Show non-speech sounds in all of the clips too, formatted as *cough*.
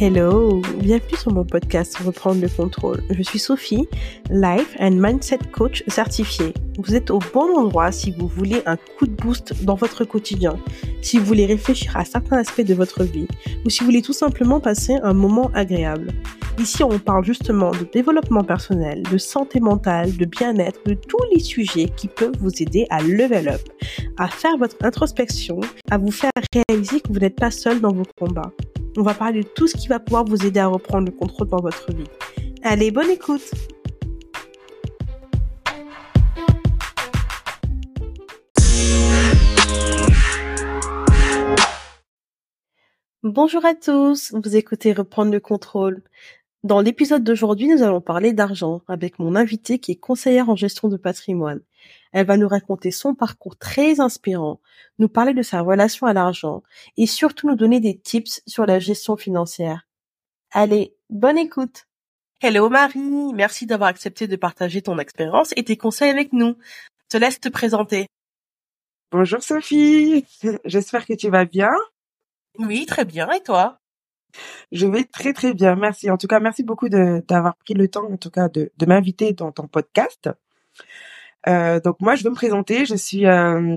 Hello, bienvenue sur mon podcast Reprendre le contrôle. Je suis Sophie, Life and Mindset Coach certifiée. Vous êtes au bon endroit si vous voulez un coup de boost dans votre quotidien, si vous voulez réfléchir à certains aspects de votre vie ou si vous voulez tout simplement passer un moment agréable. Ici, on parle justement de développement personnel, de santé mentale, de bien-être, de tous les sujets qui peuvent vous aider à level up, à faire votre introspection, à vous faire réaliser que vous n'êtes pas seul dans vos combats. On va parler de tout ce qui va pouvoir vous aider à reprendre le contrôle dans votre vie. Allez, bonne écoute Bonjour à tous, vous écoutez Reprendre le contrôle. Dans l'épisode d'aujourd'hui, nous allons parler d'argent avec mon invité qui est conseillère en gestion de patrimoine. Elle va nous raconter son parcours très inspirant, nous parler de sa relation à l'argent et surtout nous donner des tips sur la gestion financière. Allez, bonne écoute. Hello Marie, merci d'avoir accepté de partager ton expérience et tes conseils avec nous. Je te laisse te présenter. Bonjour Sophie, j'espère que tu vas bien. Oui, très bien, et toi? Je vais très très bien, merci. En tout cas, merci beaucoup d'avoir pris le temps, en tout cas, de, de m'inviter dans ton podcast. Euh, donc moi, je veux me présenter. Je suis euh,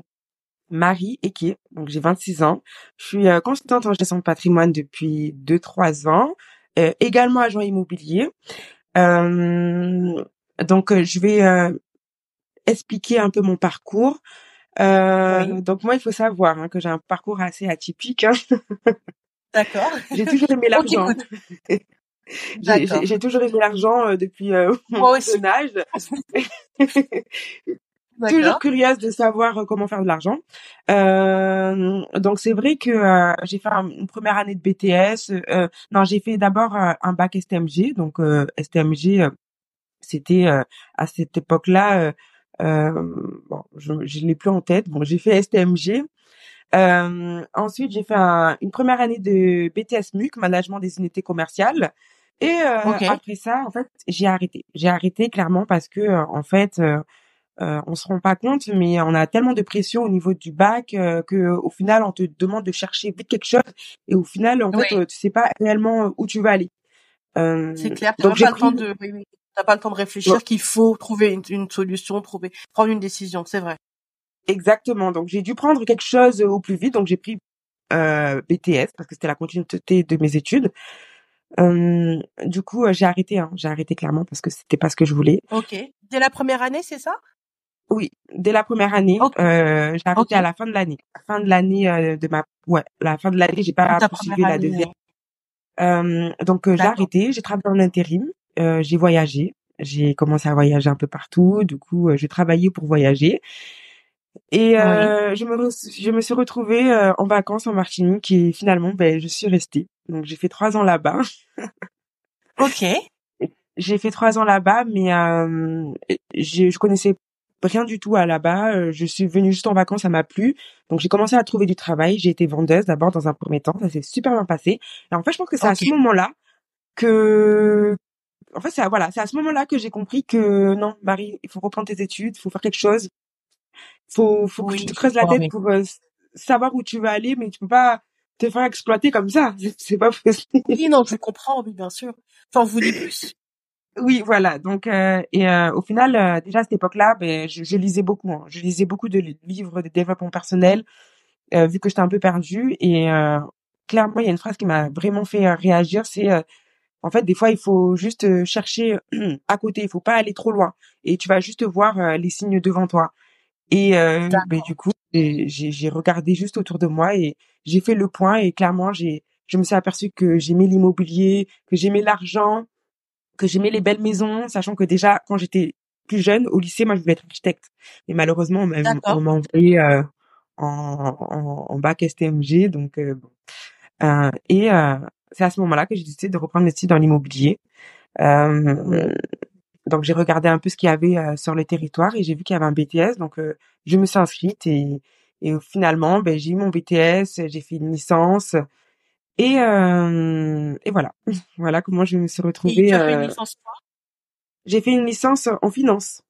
Marie Eke, donc j'ai 26 ans. Je suis euh, consultante en gestion de patrimoine depuis 2-3 ans, euh, également agent immobilier. Euh, donc je vais expliquer un peu mon parcours. Donc moi, il faut savoir hein, que j'ai un parcours assez atypique. Hein. *laughs* *laughs* *laughs* D'accord. j'ai toujours aimé l'argent. J'ai toujours aimé l'argent depuis euh, *laughs* mon jeune âge. toujours curieuse de savoir euh, comment faire de l'argent. Euh, donc c'est vrai que j'ai fait une première année de BTS. non, j'ai fait d'abord un bac STMG. Donc STMG, c'était à cette époque-là. bon, je, je l'ai plus en tête. Bon, j'ai fait STMG. Ensuite, j'ai fait une première année de BTS MUC, management des unités commerciales. Et euh, après ça, en fait, j'ai arrêté. J'ai arrêté clairement parce que, euh, en fait, euh, euh, on se rend pas compte, mais on a tellement de pression au niveau du bac euh, que, au final, on te demande de chercher vite quelque chose, et au final, en fait, tu sais pas réellement où tu vas aller. C'est clair. Donc j'ai pas le temps de, oui, oui. T'as pas le temps de réfléchir qu'il faut trouver une, une, solution, trouver, prendre une décision. C'est vrai. Exactement. Donc j'ai dû prendre quelque chose au plus vite. Donc j'ai pris euh, BTS parce que c'était la continuité de mes études. Euh, du coup, j'ai arrêté. Hein. J'ai arrêté clairement parce que c'était pas ce que je voulais. Ok. Dès la première année, c'est ça? Oui, dès la première année. Euh, j'ai arrêté à la fin de l'année. Fin de l'année euh, de ma, ouais, la fin de l'année, j'ai pas poursuivi la deuxième. Euh, donc j'ai arrêté. J'ai travaillé en intérim. j'ai voyagé. J'ai commencé à voyager un peu partout. Du coup, j'ai travaillé pour voyager. Et euh, je me je me suis retrouvée euh, en vacances en Martinique et finalement ben je suis restée. Donc j'ai fait trois ans là-bas. *laughs* ok. J'ai fait trois ans là-bas, mais euh, je, je connaissais rien du tout à là-bas. Euh, je suis venue juste en vacances, ça m'a plu. Donc j'ai commencé à trouver du travail. J'ai été vendeuse d'abord dans un premier temps, ça s'est super bien passé. Et en fait, je pense que c'est à ce moment-là que en fait, c'est voilà, c'est à ce moment-là que j'ai compris que non, Marie, il faut reprendre tes études, il faut faire quelque chose faut faut que tu te creuses la tête pour euh, savoir où tu vas aller, mais tu peux pas te faire exploiter comme ça. *laughs* C'est pas possible. Oui, non, je comprends, oui, bien sûr. J'en voulais plus. Oui, voilà. Donc, euh, et euh, au final, euh, déjà à cette époque-là, ben, je, je, lisais beaucoup. Hein. Je lisais beaucoup de livres de développement personnel, vu que j'étais un peu perdue. Et clairement, il y a une phrase qui m'a vraiment fait réagir. C'est en fait, des fois, il faut juste chercher *clears throat* à côté. Il faut pas aller trop loin. Et tu vas juste voir les signes devant toi. Et euh, ben, du coup, j'ai regardé juste autour de moi et j'ai fait le point et clairement, j'ai je me suis aperçue que j'aimais l'immobilier, que j'aimais l'argent, que j'aimais les belles maisons, sachant que déjà quand j'étais plus jeune au lycée, moi je voulais être architecte. Mais malheureusement, on m'a envoyé euh, en, en, en, bac STMG, donc euh, bon. Euh, et euh, c'est à ce moment-là que j'ai décidé de reprendre mes études dans l'immobilier. Euh, donc j'ai regardé un peu ce qu'il y avait euh, sur le territoire et j'ai vu qu'il y avait un BTS. Donc euh, je me suis inscrite et, et finalement ben, j'ai eu mon BTS, j'ai fait une licence et euh, et voilà *laughs* voilà comment je me suis retrouvée. tu as fait une licence quoi? J'ai fait une licence en finance.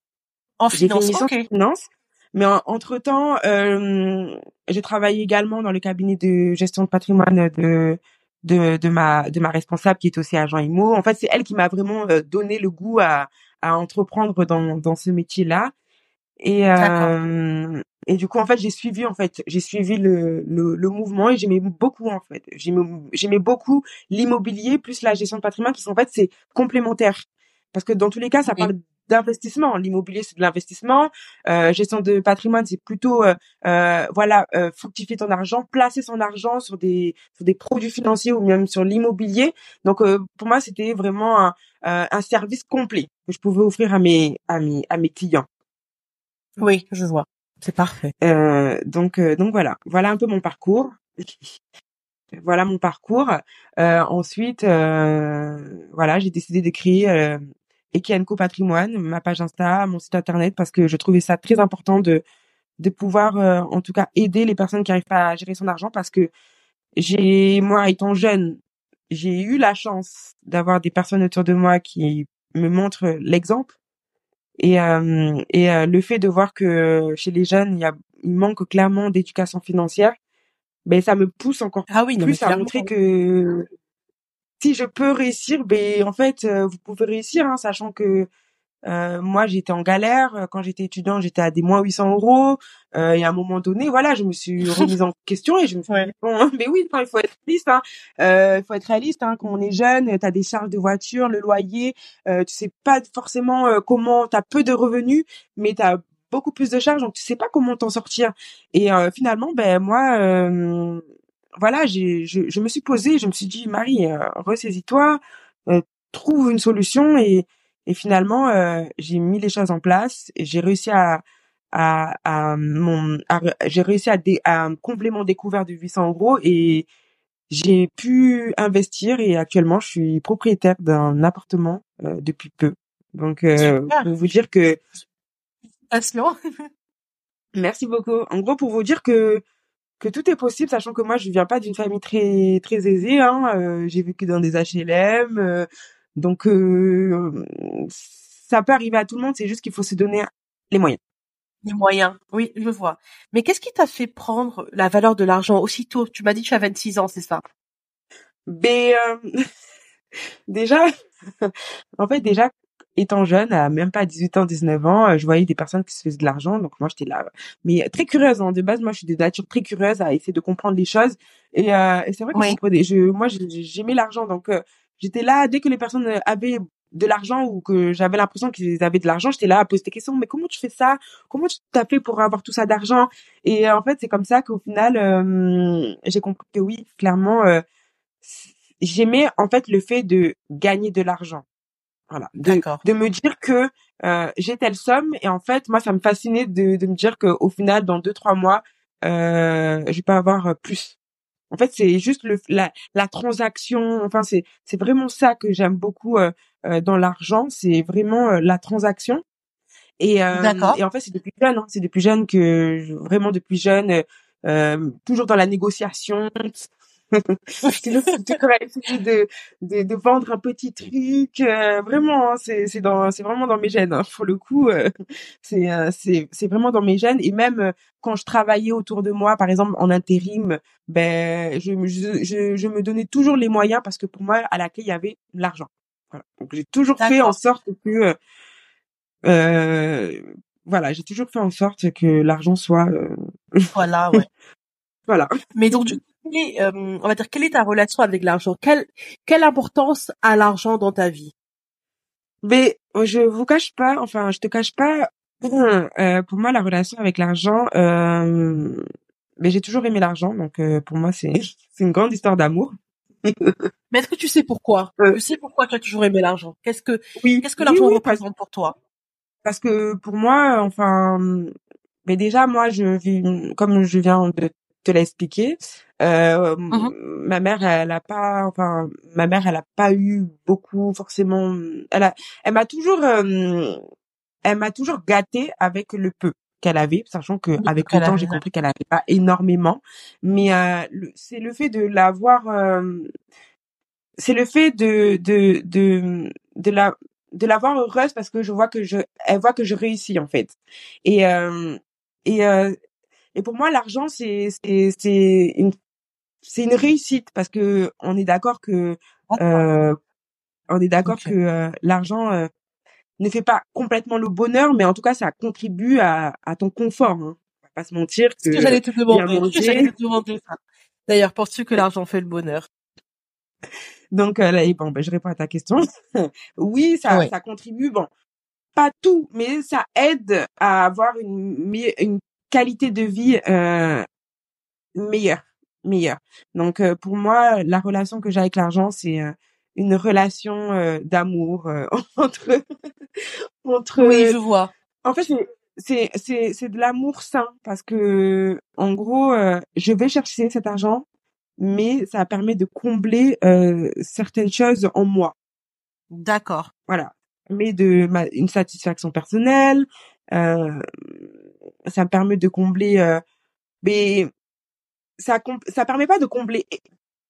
En finance, fait une licence en finance. Mais entre temps, j'ai travaillé également dans le cabinet de gestion de patrimoine de de, de ma de ma responsable qui est aussi agent IMO. En fait, c'est elle qui m'a vraiment euh, donné le goût à, à entreprendre dans, dans ce métier-là. Et euh, et du coup en fait j'ai suivi en fait j'ai suivi le, le, le mouvement et j'aimais beaucoup en fait j'aimais j'aimais beaucoup l'immobilier plus la gestion de patrimoine qui sont en fait c'est complémentaire parce que dans tous les cas ça parle d'investissement l'immobilier c'est de l'investissement euh, gestion de patrimoine c'est plutôt euh, euh, voilà euh, fructifier ton argent placer son argent sur des sur des produits financiers ou même sur l'immobilier donc euh, pour moi c'était vraiment un, un service complet que je pouvais offrir à mes à mes à mes clients oui, je vois. C'est parfait. Euh, donc euh, donc voilà, voilà un peu mon parcours. *laughs* voilà mon parcours. Euh, ensuite, euh, voilà, j'ai décidé de créer euh, Ekianco Patrimoine, ma page Insta, mon site internet, parce que je trouvais ça très important de de pouvoir, euh, en tout cas, aider les personnes qui arrivent pas à gérer son argent, parce que j'ai moi étant jeune, j'ai eu la chance d'avoir des personnes autour de moi qui me montrent l'exemple. Et, euh, et euh, le fait de voir que chez les jeunes, il, y a, il manque clairement d'éducation financière, ben ça me pousse encore ah oui, plus à montrer que si je peux réussir, ben en fait, euh, vous pouvez réussir, hein, sachant que euh, moi, j'étais en galère. Quand j'étais étudiant, j'étais à des moins 800 euros. Euh, et à un moment donné, voilà, je me suis *laughs* remise en question et je me suis dit, bon, mais oui, il faut être réaliste. Hein. Euh, il faut être réaliste. Hein. Quand on est jeune, tu as des charges de voiture, le loyer. Euh, tu sais pas forcément euh, comment... Tu as peu de revenus, mais tu as beaucoup plus de charges, donc tu sais pas comment t'en sortir. Et euh, finalement, ben moi, euh, voilà, j'ai, je, je, me suis posée, je me suis dit, Marie, ressaisis-toi, trouve une solution et et finalement, euh, j'ai mis les choses en place et j'ai réussi à, à, à mon, j'ai réussi à, dé, à combler mon découvert de 800 euros et j'ai pu investir et actuellement, je suis propriétaire d'un appartement euh, depuis peu. Donc, euh, pour vous dire que. *laughs* Merci beaucoup. En gros, pour vous dire que que tout est possible, sachant que moi, je viens pas d'une famille très très aisée. Hein. Euh, j'ai vécu dans des HLM. Euh, donc, euh, ça peut arriver à tout le monde, c'est juste qu'il faut se donner les moyens. Les moyens, oui, je vois. Mais qu'est-ce qui t'a fait prendre la valeur de l'argent aussitôt? Tu m'as dit que tu as 26 ans, c'est ça? Ben, euh, *laughs* déjà, *laughs* en fait, déjà, étant jeune, à même pas 18 ans, 19 ans, euh, je voyais des personnes qui se faisaient de l'argent, donc moi j'étais là, mais très curieuse. Hein. De base, moi je suis de nature très curieuse à essayer de comprendre les choses, et, euh, et c'est vrai que je, je, moi j'aimais l'argent, donc j'étais là dès que les personnes euh, avaient de l'argent ou que j'avais l'impression qu'ils avaient de l'argent, j'étais là à poser des questions. Mais comment tu fais ça? Comment tu t'as fait pour avoir tout ça d'argent? Et euh, en fait, c'est comme ça qu'au final, euh, j'ai compris que oui, clairement, j'aimais en fait le fait de gagner de l'argent. Voilà, de, de me dire que j'ai telle somme et en fait, moi, ça me fascinait de, de me dire qu'au final, dans deux trois mois, euh, je vais pas avoir plus. En fait, c'est juste le, la, la transaction. Enfin, c'est c'est vraiment ça que j'aime beaucoup euh, euh dans l'argent. C'est vraiment euh, la transaction. Et, euh, et en fait, c'est depuis jeune. Hein, c'est depuis jeune que vraiment depuis jeune, toujours dans la négociation, de, de, de vendre un petit truc. Euh, vraiment, hein, c'est c'est dans c'est vraiment dans mes gènes. Hein, pour le coup, euh, *laughs* c'est euh, c'est c'est vraiment dans mes gènes. Et même quand je travaillais autour de moi, par exemple en intérim, ben je je je, me donnais toujours les moyens parce que pour moi à la clé il y avait l'argent. Voilà. Donc j'ai toujours fait en sorte que euh, voilà, j'ai toujours fait en sorte que l'argent soit voilà, ouais. *laughs* voilà. Mais donc du euh, on va dire, quelle est ta relation avec l'argent? Quelle, quelle importance a l'argent dans ta vie? Mais je vous cache pas, enfin, je te cache pas, *clears throat* euh, pour moi, la relation avec l'argent, euh, mais j'ai toujours aimé l'argent, donc euh, pour moi, c'est *laughs* c'est une grande histoire d'amour. mais est-ce que tu sais pourquoi? Tu sais pourquoi tu as toujours aimé l'argent? Qu'est-ce que oui, qu'est-ce que l'argent représente pour toi? Parce que pour moi, enfin, mais déjà moi, je vis comme je viens de te l'expliquer. Euh, Ma mère, elle a pas, enfin, ma mère, elle a pas eu beaucoup forcément. Elle a, elle m'a toujours, euh, elle m'a toujours gâtée avec le peu qu'elle avait, sachant que avec le temps, j'ai compris qu'elle avait pas énormément. Mais euh, c'est le fait de l'avoir, euh, c'est le fait de de de de la de l'avoir heureuse parce que je vois que je, elle voit que je réussis en fait. Et euh, et et pour moi, l'argent, c'est c'est c'est une c'est une réussite parce que on est d'accord que euh, on est d'accord que euh, l'argent euh, ne fait pas complètement le bonheur, mais en tout cas ça contribue à, à ton confort. Hein. On va pas se mentir que. Que j'allais te demander. D'ailleurs, penses-tu que l'argent fait le bonheur? Donc euh, là, bon, ben, je réponds à ta question. *laughs* oui, ça, ça contribue. Bon, pas tout, mais ça aide à avoir une, une qualité de vie euh, meilleure, meilleure. Donc euh, pour moi, la relation que j'ai avec l'argent, c'est euh, une relation euh, d'amour *laughs* entre entre. Oui, je vois. En fait, c'est c'est c'est de l'amour sain parce que en gros, je vais chercher cet argent, mais ça permet de combler certaines choses en moi. D'accord. Voilà mais de ma, une satisfaction personnelle. Euh, ça me permet de combler, euh, mais ça ça permet pas de combler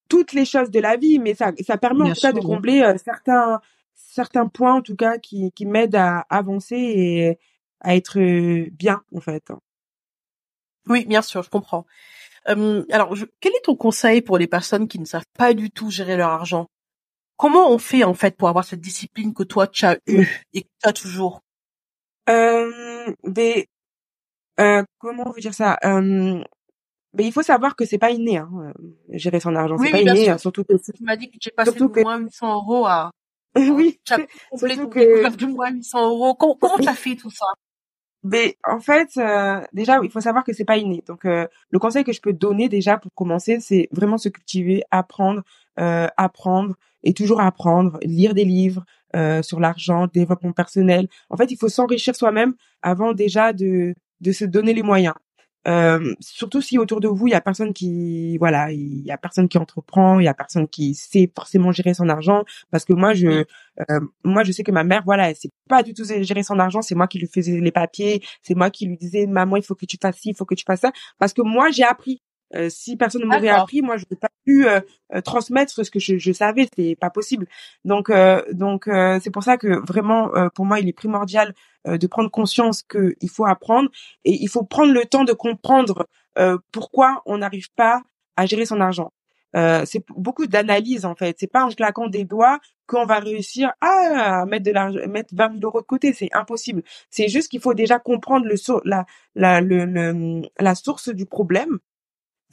toutes les choses de la vie, mais ça ça permet en tout cas de combler euh, certains certains points en tout cas qui qui m'aident à avancer et à être bien en fait. Oui, bien sûr, je comprends. alors, quel est ton conseil pour les personnes qui ne savent pas du tout gérer leur argent? Comment on fait en fait pour avoir cette discipline que toi tu as eu et que tu as toujours? Euh, des, euh, Comment on veut dire ça? Euh, mais il faut savoir que c'est pas inné, hein, euh, gérer son argent, c'est pas inné, hein, surtout que tu m'as dit que j'ai passé de moins 800 euros à *laughs* oui, *laughs* surtout que de moins 800 euros. Comment, comment tu as fait tout ça? Mais en fait, euh, déjà, il faut savoir que c'est pas inné. Donc, euh, le conseil que je peux donner déjà pour commencer, c'est vraiment se cultiver, apprendre, euh, apprendre et toujours apprendre, lire des livres euh, sur l'argent, développement personnel. En fait, il faut s'enrichir soi-même avant déjà de de se donner les moyens. Euh, surtout si autour de vous il y a personne qui voilà il y a personne qui entreprend il y a personne qui sait forcément gérer son argent. Parce que moi je euh, moi je sais que ma mère voilà elle sait pas du tout gérer son argent. C'est moi qui lui faisais les papiers. C'est moi qui lui disais maman il faut que tu fasses ci il faut que tu fasses ça parce que moi j'ai appris euh, si personne ne m'aurait appris, moi, je n'aurais pas pu euh, euh, transmettre ce que je, je savais. C'est pas possible. Donc, donc, c'est pour ça que vraiment, pour moi, il est primordial de prendre conscience qu'il faut apprendre et il faut prendre le temps de comprendre pourquoi on n'arrive pas à gérer son argent. c'est beaucoup d'analyse en fait. C'est pas en claquant des doigts qu'on va réussir à mettre de l'argent, mettre 20 000 euros de côté. C'est impossible. C'est juste qu'il faut déjà comprendre le, la, la, le, la source du problème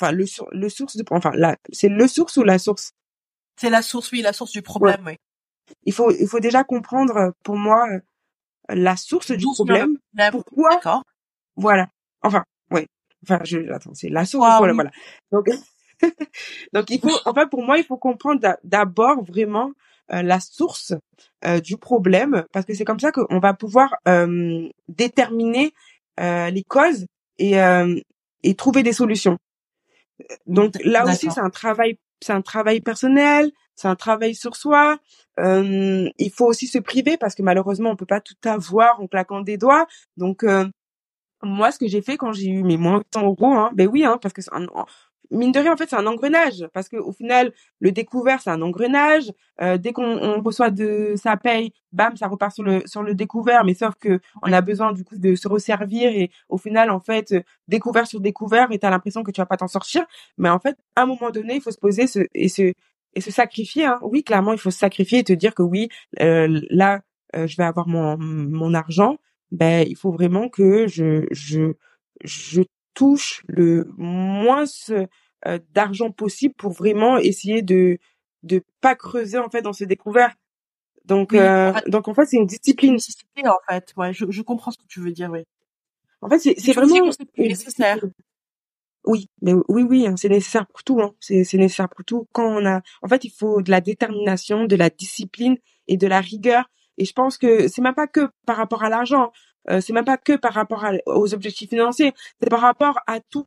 enfin le le source de enfin là c'est le source ou la source? C'est la source oui la source du problème oui. Il faut il faut déjà comprendre euh, pour moi euh, la source du problème. pourquoi D'accord. voilà. Enfin oui enfin je attends c'est la source du problème voilà. Donc *laughs* donc il faut *laughs* enfin pour moi il faut comprendre d'abord vraiment euh, la source du problème parce que c'est comme ça qu'on va pouvoir déterminer les causes et et trouver des solutions donc là aussi, c'est un travail, c'est un travail personnel, c'est un travail sur soi. Euh, il faut aussi se priver parce que malheureusement, on peut pas tout avoir en claquant des doigts. Donc euh, moi, ce que j'ai fait quand j'ai eu mes moins 800 euros, hein, ben oui, hein, parce que mine de rien, en fait, c'est un engrenage parce que au final, le découvert, c'est un engrenage. Euh, dès qu'on reçoit de sa paye, bam, ça repart sur le sur le découvert. Mais sauf que on a besoin du coup de se resservir et au final, en fait, découvert sur découvert, et t'as l'impression que tu vas pas t'en sortir. Mais en fait, à un moment donné, il faut se poser et se et se sacrifier. Hein. Oui, clairement, il faut se sacrifier et te dire que oui, euh, là, euh, je vais avoir mon mon argent. Ben, il faut vraiment que je je je touche le moins euh, d'argent possible pour vraiment essayer de de pas creuser en fait dans ce découvert. Donc euh, donc en fait c'est une discipline. Une en fait, ouais, je, je comprends ce que tu veux dire, oui. En fait c'est c'est vraiment nécessaire. Oui, mais oui oui, hein, c'est nécessaire pour tout. Hein. C'est c'est nécessaire pour tout. Quand on a, en fait, il faut de la détermination, de la discipline et de la rigueur. Et je pense que c'est même pas que par rapport à l'argent. Euh, c'est même pas que par rapport aux objectifs financiers, c'est par rapport à tout,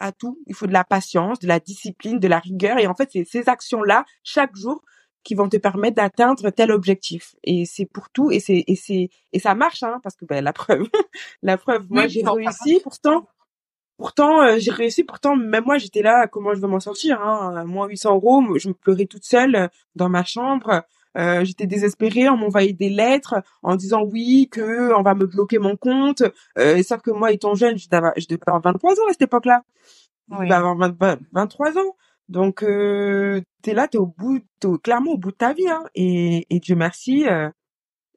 à tout. Il faut de la patience, de la discipline, de la rigueur, et en fait, c'est ces actions-là chaque jour qui vont te permettre d'atteindre tel objectif. Et c'est pour tout, et c'est et c'est et ça marche, hein, parce que ben, la preuve, *laughs* la preuve, moi j'ai réussi, pourtant. Pourtant, euh, j'ai réussi. Pourtant, même moi, j'étais là. Comment je vais m'en sortir hein? Moins 800 euros. Je me pleurais toute seule euh, dans ma chambre. Euh, j'étais désespérée, on m'envoyait des lettres en disant oui que on va me bloquer mon compte. Euh, sauf que moi, étant jeune, je devais avoir 23 ans à cette époque-là. Oui. Je avoir 23 ans. Donc euh, t'es là, t'es au bout, t'es clairement au bout de ta vie, hein. Et, et Dieu merci, euh,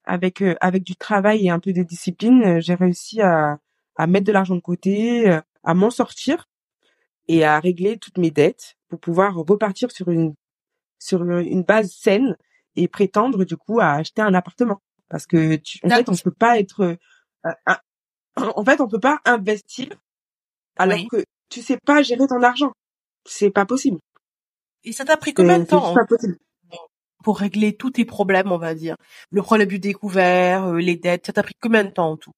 avec euh, avec du travail et un peu de discipline, euh, j'ai réussi à à mettre de l'argent de côté, euh, à m'en sortir et à régler toutes mes dettes pour pouvoir repartir sur une sur une base saine et prétendre du coup à acheter un appartement. Parce que tu, en fait on peut pas être en fait on peut pas investir alors que tu sais pas gérer ton argent. C'est pas possible. Et ça t'a pris combien de temps pour régler tous tes problèmes, on va dire? Le problème du découvert, euh, les dettes, ça t'a pris combien de temps en tout?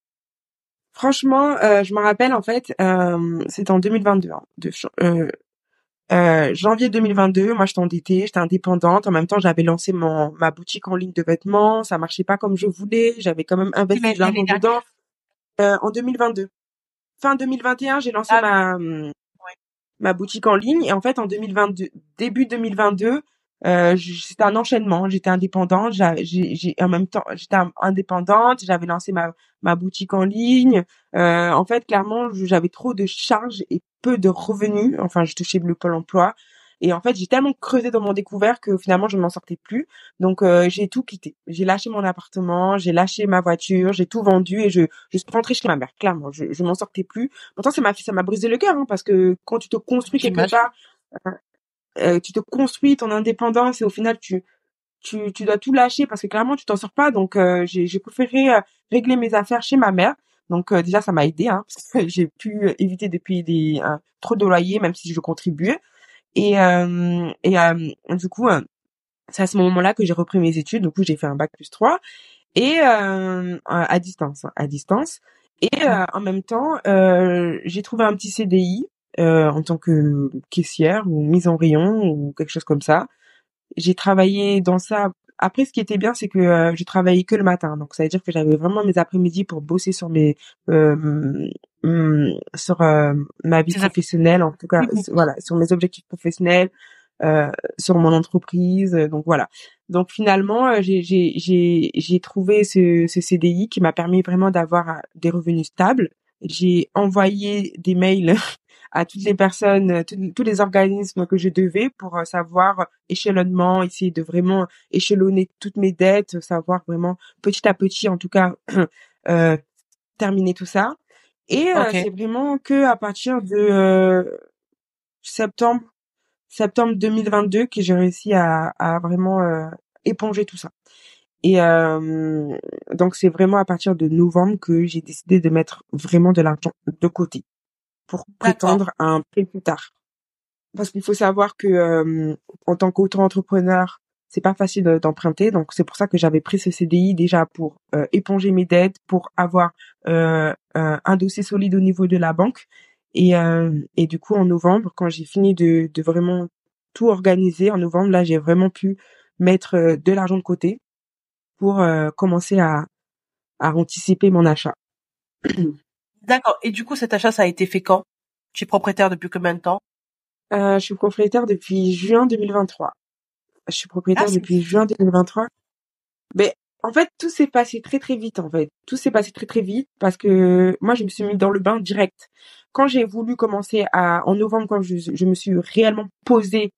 Franchement, euh, je me rappelle en fait, euh, c'était en 2022, hein, de, euh, janvier 2022. Moi, j'étais endettée, j'étais indépendante. En même temps, j'avais lancé mon ma boutique en ligne de vêtements. Ça marchait pas comme je voulais. J'avais quand même investi de l'argent dedans. Euh, en 2022, fin 2021, j'ai lancé ma ma boutique en ligne et en fait en 2022 début 2022 euh, c'était un enchaînement. J'étais indépendante, j'ai en même temps j'étais indépendante, j'avais lancé ma ma boutique en ligne. Euh, en fait, clairement, j'avais trop de charges et peu de revenus. Enfin, je touchais le pôle emploi. Et en fait, j'ai tellement creusé dans mon découvert que finalement, je ne m'en sortais plus. Donc, euh, j'ai tout quitté. J'ai lâché mon appartement, j'ai lâché ma voiture, j'ai tout vendu et je, je suis rentrée chez ma mère. Clairement, je, je m'en sortais plus. Pourtant, ça m'a ça m'a brisé le cœur hein, parce que quand tu te construis quelque part, euh, tu te construis ton indépendance et au final tu tu, tu dois tout lâcher parce que clairement tu t'en sors pas donc euh, j'ai j'ai préféré euh, régler mes affaires chez ma mère donc déjà ça m'a aidé hein, parce que *laughs* j'ai pu éviter depuis des trop de loyers même si je contribuais et et du coup c'est à ce moment-là que j'ai repris mes études du coup j'ai fait un bac plus 3 et à distance à distance et en même temps j'ai trouvé un petit CDI euh, en tant que caissière ou mise en rayon ou quelque chose comme ça. J'ai travaillé dans ça. Après, ce qui était bien, c'est que euh, je travaillais que le matin, donc ça veut dire que j'avais vraiment mes après-midi pour bosser sur mes euh, mm, sur euh, ma vie professionnelle, en tout cas, voilà, sur mes objectifs professionnels, euh, sur mon entreprise, donc voilà. Donc finalement, j'ai j'ai j'ai j'ai trouvé ce, ce CDI qui m'a permis vraiment d'avoir des revenus stables. J'ai envoyé des mails à toutes les personnes, euh, tous les organismes que je devais pour euh, savoir échelonnement, essayer de vraiment échelonner toutes mes dettes, savoir vraiment petit à petit, en tout cas, *clears throat* euh, terminer tout ça. Et euh, c'est vraiment que à partir de septembre, septembre 2022 que j'ai réussi à, à vraiment éponger tout ça. Et donc c'est vraiment à partir de novembre que j'ai décidé de mettre vraiment de l'argent de côté pour prétendre à un prix plus tard. Parce qu'il faut savoir que euh, en tant qu'auto-entrepreneur, c'est pas facile d'emprunter, donc c'est pour ça que j'avais pris ce CDI déjà pour euh, éponger mes dettes, pour avoir euh, un dossier solide au niveau de la banque. Et, et du coup, en novembre, quand j'ai fini de, de vraiment tout organiser, en novembre, là, j'ai vraiment pu mettre de l'argent de côté pour commencer à, à anticiper mon achat. *clears throat* D'accord. Et du coup, cet achat, ça a été fait quand? Tu es propriétaire depuis combien de temps? Euh, Je suis propriétaire depuis juin 2023. Je suis propriétaire ah, depuis juin 2023. Mais en fait, tout s'est passé très très vite en fait. Tout s'est passé très très vite parce que moi, je me suis mis dans le bain direct. Quand j'ai voulu commencer à en novembre, quand je, je me suis réellement posée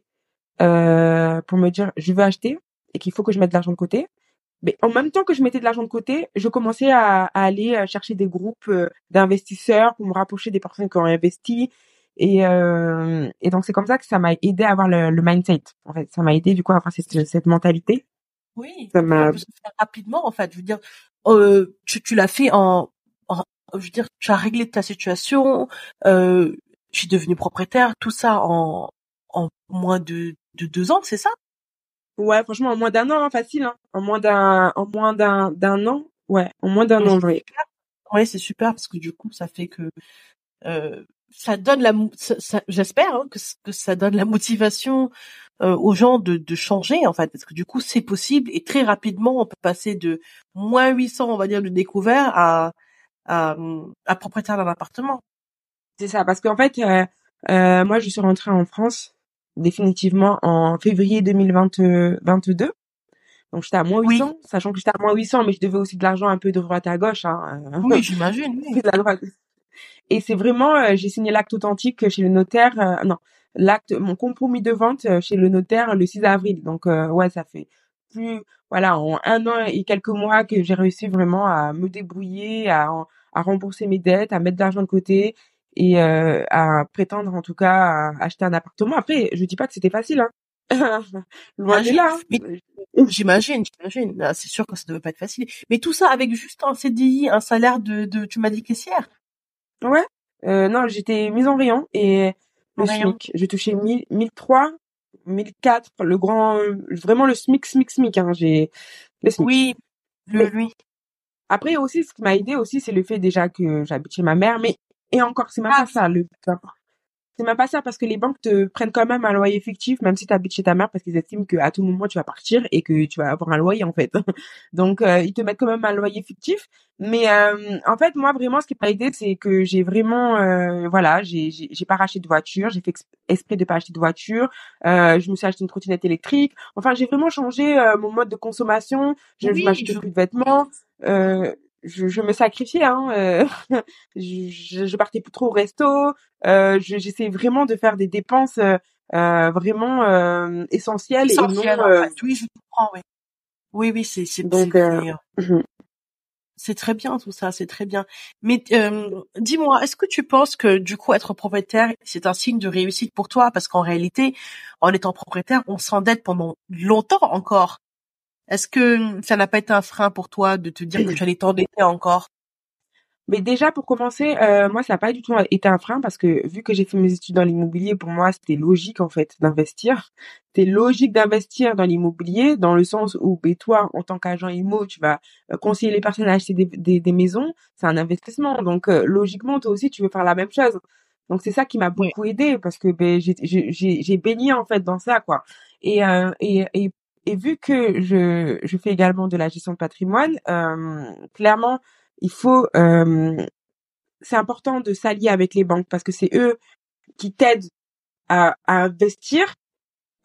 euh, pour me dire je veux acheter et qu'il faut que je mette de l'argent de côté, mais en même temps que je mettais de l'argent de côté, je commençais à, aller euh, chercher des groupes euh, d'investisseurs pour me rapprocher des personnes qui ont investi. Et, euh, et donc c'est comme ça que ça m'a aidé à avoir le, le, mindset. En fait, ça m'a aidé du coup à avoir cette, cette mentalité. Oui. Ça m'a rapidement en fait. Je veux dire, euh, tu, tu l'as fait en, en, je veux dire, tu as réglé ta situation. Euh, je suis devenue propriétaire, tout ça en en moins de de deux ans, c'est ça? Ouais, franchement, en moins d'un an, hein, facile. Hein. En moins d'un, en moins d'un, d'un an. Ouais, en moins d'un an, oui. Ouais, c'est super parce que du coup, ça fait que euh, ça donne la, j'espère hein, que, que ça donne la motivation euh, aux gens de, de changer en fait, parce que du coup, c'est possible et très rapidement, on peut passer de moins 800, on va dire, de découvert à à, à propriétaire d'un appartement. C'est ça, parce qu'en fait, euh, euh, moi, je suis rentrée en France définitivement en février 2022. Donc j'étais à moins 800, sachant que j'étais à moins 800, mais je devais aussi de l'argent un peu de droite à gauche. Hein. Oui, *laughs* j'imagine. Et c'est vraiment, euh, j'ai signé l'acte authentique chez le notaire. Euh, non, l'acte, mon compromis de vente chez le notaire le 6 avril. Donc ouais, ça fait plus voilà en un an et quelques mois que j'ai réussi vraiment à me débrouiller, à, à rembourser mes dettes, à mettre de l'argent de côté et à prétendre en tout cas à acheter un appartement. Après, je dis pas que c'était facile. Hein. *laughs* Loin de là. Hein. J'imagine, j'imagine. Ah, c'est sûr que ça devait pas être facile. Mais tout ça avec juste un CDI, un salaire de, de tu m'as dit caissière? Ouais. Euh, non, j'étais mise en rayon et le SMIC. J'ai touché 1000, 1003, 1004, le grand, vraiment le SMIC, SMIC, SMIC. Hein. J'ai le SMIC. Oui, le lui. Après aussi, ce qui m'a aidé aussi, c'est le fait déjà que j'habite chez ma mère. Mais et encore, c'est même ah. pas ça. Le c'est même pas ça parce que les banques te prennent quand même un loyer fictif même si tu habites chez ta mère parce qu'ils estiment qu'à tout moment tu vas partir et que tu vas avoir un loyer en fait. *laughs* Donc euh, ils te mettent quand même un loyer fictif. Mais euh, en fait moi vraiment ce qui m'a aidé c'est que j'ai vraiment euh, voilà j'ai j'ai pas racheté de voiture, j'ai fait esprit de pas acheter de voiture, je me suis acheté une trottinette électrique. Enfin j'ai vraiment changé mon mode de consommation. Je, oui, m'achète plus de vêtements. Euh, je, je me sacrifiais hein euh, *laughs* je, je partais plus trop au resto euh, j'essayais vraiment de faire des dépenses euh, euh vraiment euh, essentielles, essentielles et non, oui je comprends oui. Oui oui c'est c'est mhm. c'est très bien tout ça c'est très bien. Mais dis-moi est-ce que tu penses que du coup être propriétaire c'est un signe de réussite pour toi? Parce qu'en réalité en étant propriétaire on s'endette pendant longtemps encore est-ce que ça n'a pas été un frein pour toi de te dire que tu allais t'endetter encore? Mais déjà pour commencer, euh, moi ça n'a pas du tout été un frein parce que vu que j'ai fait mes études dans l'immobilier, pour moi c'était logique en fait d'investir. C'était logique d'investir dans l'immobilier dans le sens où ben, toi en tant qu'agent immo, tu vas euh, conseiller les personnes à acheter des, des, maisons, c'est un investissement. Donc euh, logiquement toi aussi tu veux faire la même chose. Donc c'est ça qui m'a beaucoup aidé parce que ben, j'ai baigné en fait dans ça quoi. Et, et, et et vu que je, je fais également de la gestion de patrimoine, euh, clairement, il faut, euh, c'est important de s'allier avec les banques parce que c'est eux qui t'aident à, à investir.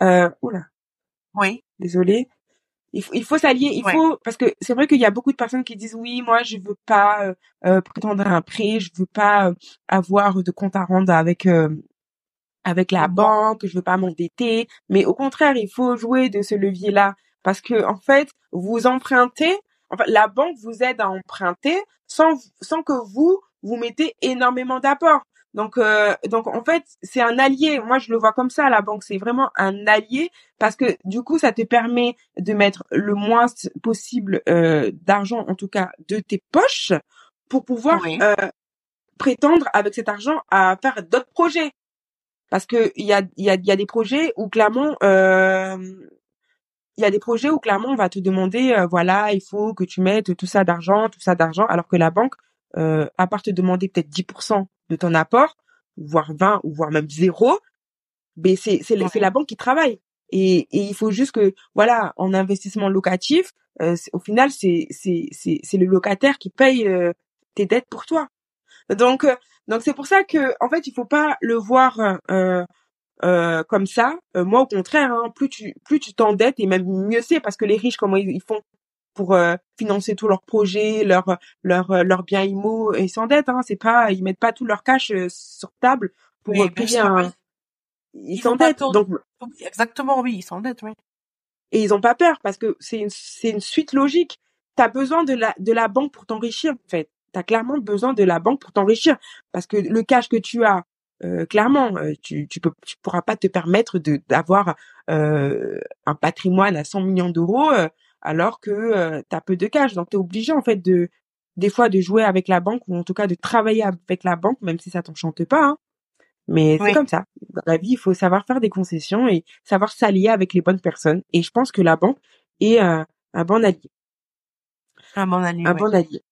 Euh, oula. Oui. Désolée. Il faut, il faut s'allier. Il faut parce que c'est vrai qu'il y a beaucoup de personnes qui disent oui, moi je veux pas euh, prétendre à un prêt, je veux pas avoir de compte à rendre avec avec la banque, je veux pas m'endetter, mais au contraire, il faut jouer de ce levier-là parce que en fait, vous empruntez, enfin la banque vous aide à emprunter sans sans que vous vous mettez énormément d'apports. Donc euh, donc en fait, c'est un allié. Moi, je le vois comme ça la banque, c'est vraiment un allié parce que du coup, ça te permet de mettre le moins possible euh, d'argent en tout cas de tes poches pour pouvoir euh, prétendre avec cet argent à faire d'autres projets parce que il y a il y a il y a des projets où clairement euh, il y a des projets où clairement on va te demander euh, voilà il faut que tu mettes tout ça d'argent tout ça d'argent alors que la banque euh, à part te demander peut-être 10% de ton apport voire 20 ou voire même zéro mais c'est c'est c'est la banque qui travaille. Et, et il faut juste que voilà en investissement locatif euh, au final c'est c'est c'est c'est le locataire qui paye euh, tes dettes pour toi. Donc euh, donc c'est pour ça que en fait il faut pas le voir euh, euh, comme ça. Euh, moi au contraire, hein, plus tu plus tu t'endettes et même mieux c'est parce que les riches comment ils, font pour euh, financer tous leurs projets, leurs leurs leurs biens immo, ils s'endettent. Hein, c'est pas ils mettent pas tout leur cash sur table pour payer un. Ils s'endettent. Donc exactement oui, ils s'endettent oui. Et ils ont pas peur parce que c'est une c'est une suite logique. T'as besoin de la de la banque pour t'enrichir en fait tu as clairement besoin de la banque pour t'enrichir. Parce que le cash que tu as euh, clairement euh, tu tu peux tu pourras pas te permettre de d'avoir euh, un patrimoine à 100 millions d'euros alors que tu as peu de cash. Donc tu es obligé en fait de des fois de jouer avec la banque ou en tout cas de travailler avec la banque même si ça t'enchante pas hein. mais c'est comme ça. Dans la vie il faut savoir faire des concessions et savoir s'allier avec les bonnes personnes. Et je pense que la banque est un bon allié. Un bon allié un bon allié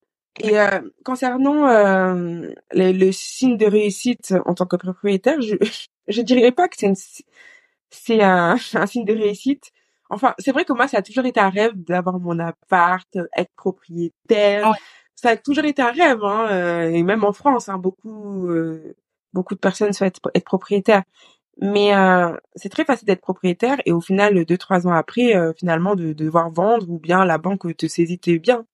et euh, concernant euh, le, le, signe de réussite en tant que propriétaire, je *laughs* je dirais pas que c'est c'est un, *laughs* un signe de réussite. Enfin, c'est vrai que moi, ça a toujours été un rêve d'avoir mon appart, être propriétaire. Ça a toujours été un rêve, hein, euh, et même en France, hein, beaucoup euh, beaucoup de personnes souhaitent être propriétaires. Mais euh, c'est très facile d'être propriétaire et au final, deux trois ans après, finalement, de, devoir vendre ou bien la banque te saisit tes biens.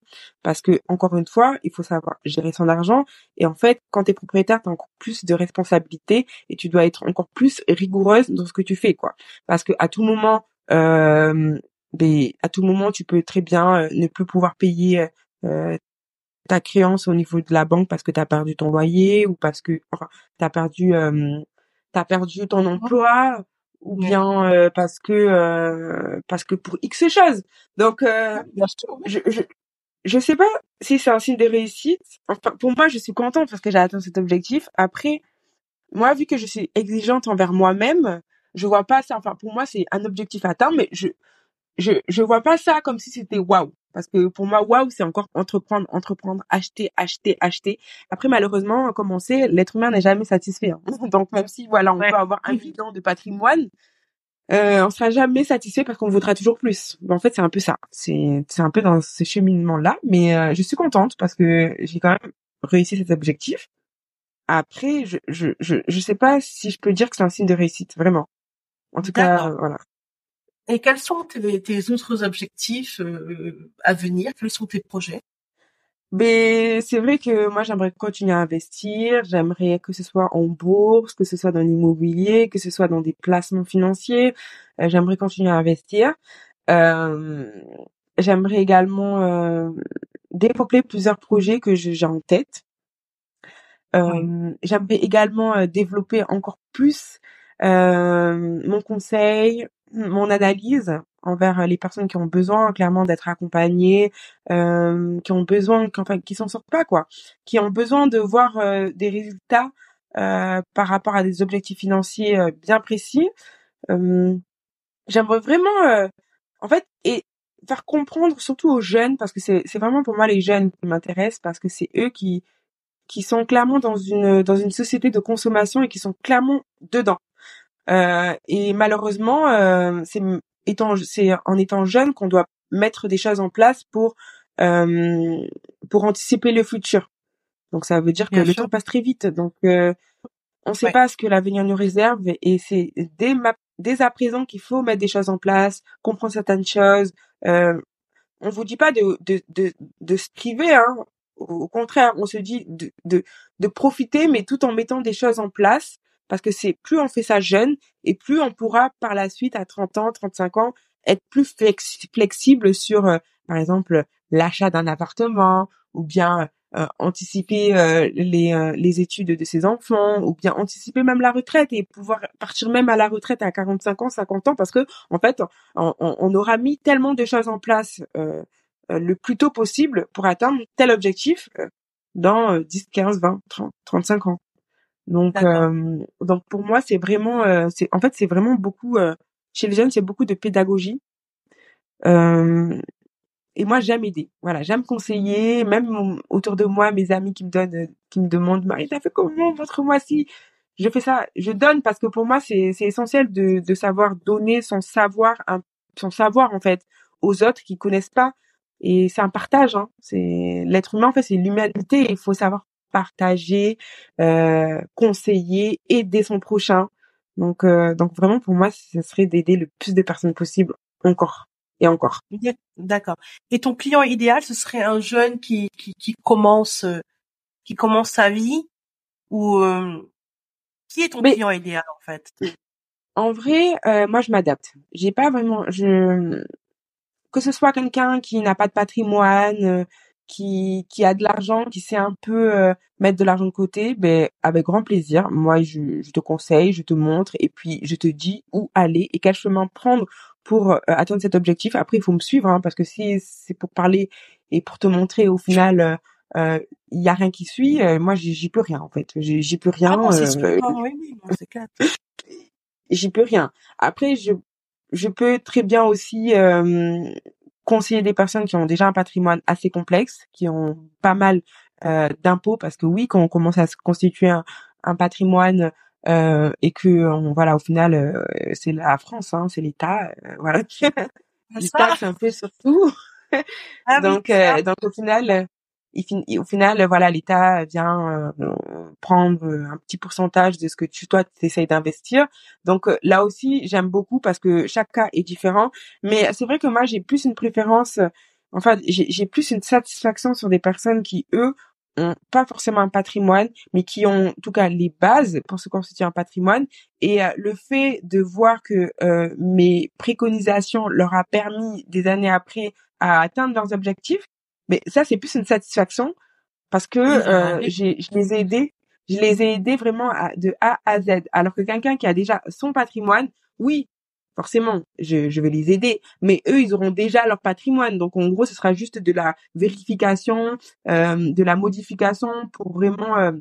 parce que encore une fois, il faut savoir gérer son argent et en fait, quand tu es propriétaire, tu as encore plus de responsabilités et tu dois être encore plus rigoureuse dans ce que tu fais quoi. Parce que à tout moment euh, ben, à tout moment, tu peux très bien euh, ne plus pouvoir payer euh, ta créance au niveau de la banque parce que tu as perdu ton loyer ou parce que enfin, tu as perdu euh, t'as perdu ton emploi ou bien euh, parce que euh, parce que pour X choses. Donc euh, je, je je sais pas si c'est un signe de réussite. Enfin pour moi je suis contente parce que j'ai atteint cet objectif. Après moi vu que je suis exigeante envers moi-même, je vois pas ça enfin pour moi c'est un objectif atteint mais je je je vois pas ça comme si c'était waouh parce que pour moi waouh c'est encore entreprendre entreprendre acheter acheter acheter. Après malheureusement comme on sait l'être humain n'est jamais satisfait hein. *laughs* donc même si voilà on peut avoir un *laughs* million de patrimoine euh, on sera jamais satisfait parce qu'on voudra toujours plus. En fait c'est un peu ça. C'est c'est un peu dans ce cheminement là mais euh, je suis contente parce que j'ai quand même réussi cet objectif. Après je je je je sais pas si je peux dire que c'est un signe de réussite vraiment. En tout cas voilà et quels sont tes, tes autres objectifs euh, à venir? Quels sont tes projets? Mais c'est vrai que moi j'aimerais continuer à investir, j'aimerais que ce soit en bourse, que ce soit dans l'immobilier, que ce soit dans des placements financiers, euh, j'aimerais continuer à investir. Euh, j'aimerais également développer plusieurs projets que j'ai en tête. J'aimerais également développer encore plus mon conseil, mon analyse envers les personnes qui ont besoin clairement d'être accompagnées, euh, qui ont besoin, qui, enfin, qui s'en sortent pas quoi, qui ont besoin de voir euh, des résultats euh, par rapport à des objectifs financiers euh, bien précis. J'aimerais vraiment, en fait, et faire comprendre surtout aux jeunes parce que c'est c'est vraiment pour moi les jeunes qui m'intéressent parce que c'est eux qui qui sont clairement dans une dans une société de consommation et qui sont clairement dedans. Euh, et malheureusement, euh, c'est étant c'est en étant jeune qu'on doit mettre des choses en place pour euh, pour anticiper le futur. Donc ça veut dire que le temps passe très vite. Donc euh, on ne sait pas ce que l'avenir nous réserve et c'est dès dès à présent qu'il faut mettre des choses en place, comprendre certaines choses. Euh, on vous dit pas de de de, de se priver, hein. Au contraire, on se dit de, de de profiter, mais tout en mettant des choses en place parce que c'est plus on fait ça jeune et plus on pourra par la suite à 30 ans, 35 ans être plus flexible sur euh, par exemple l'achat d'un appartement ou bien euh, anticiper euh, les, les études de ses enfants ou bien anticiper même la retraite et pouvoir partir même à la retraite à 45 ans, 50 ans parce que en fait on, on aura mis tellement de choses en place le plus tôt possible pour atteindre tel objectif dans 10, 15, 20, 30, 35 ans. Donc, euh, donc pour moi, c'est vraiment, euh, c'est en fait, c'est vraiment beaucoup euh, chez les jeunes, c'est beaucoup de pédagogie. et moi, j'aime aider. Voilà, j'aime conseiller, même autour de moi, mes amis qui me donnent, qui me demandent, Marie, ça fait comment votre mois-ci? Je fais ça, je donne parce que pour moi, c'est c'est essentiel de de savoir donner son savoir, son savoir en fait aux autres qui connaissent pas. Et c'est un partage. Hein. C'est l'être humain en fait, c'est l'humanité. Il faut savoir partager, euh, conseiller, aider son prochain. Donc, euh, donc vraiment pour moi, ce serait d'aider le plus de personnes possible encore et encore. D'accord. Et ton client idéal, ce serait un jeune qui qui, qui commence qui commence sa vie ou euh, qui est ton client idéal en fait? En vrai, euh, moi je m'adapte. J'ai pas vraiment je que ce soit quelqu'un qui n'a pas de patrimoine, qui, qui a de l'argent, qui sait un peu euh, mettre de l'argent de côté, ben avec grand plaisir. Moi, je, je, te conseille, je te montre et puis je te dis où aller et quel chemin prendre pour euh, atteindre cet objectif. Après, il faut me suivre hein, parce que si c'est pour parler et pour te montrer, au final, euh, il y a rien qui suit. moi, j'y peux rien en fait. J'y peux rien. Ah j'y peux rien. Après, je je peux très bien aussi conseiller des personnes qui ont déjà un patrimoine assez complexe, qui ont pas mal euh, d'impôts, parce que oui, quand on commence à se constituer un, patrimoine euh, et que on, voilà, au final, euh, c'est la France, hein, c'est l'État, euh, voilà, l'État c'est un peu surtout. Ah donc, euh, donc au final, au final, voilà, l'État vient euh, prendre un petit pourcentage de ce que tu toi tu essayes d'investir. Donc euh, là aussi, j'aime beaucoup parce que chaque cas est différent. Mais c'est vrai que moi, j'ai plus une préférence enfin, j'ai plus une satisfaction sur des personnes qui, eux, ont pas forcément un patrimoine, mais qui ont en tout cas les bases pour se constituer un patrimoine. Et euh, le fait de voir que euh, mes préconisations leur a permis des années après à atteindre leurs objectifs, mais ça c'est plus une satisfaction parce que euh, j'ai, je les ai aidés, je les ai aidés vraiment à, de A à Z. Alors que quelqu'un qui a déjà son patrimoine, oui, forcément, je, je, vais les aider. Mais eux, ils auront déjà leur patrimoine. Donc, en gros, ce sera juste de la vérification, euh, de la modification pour vraiment euh,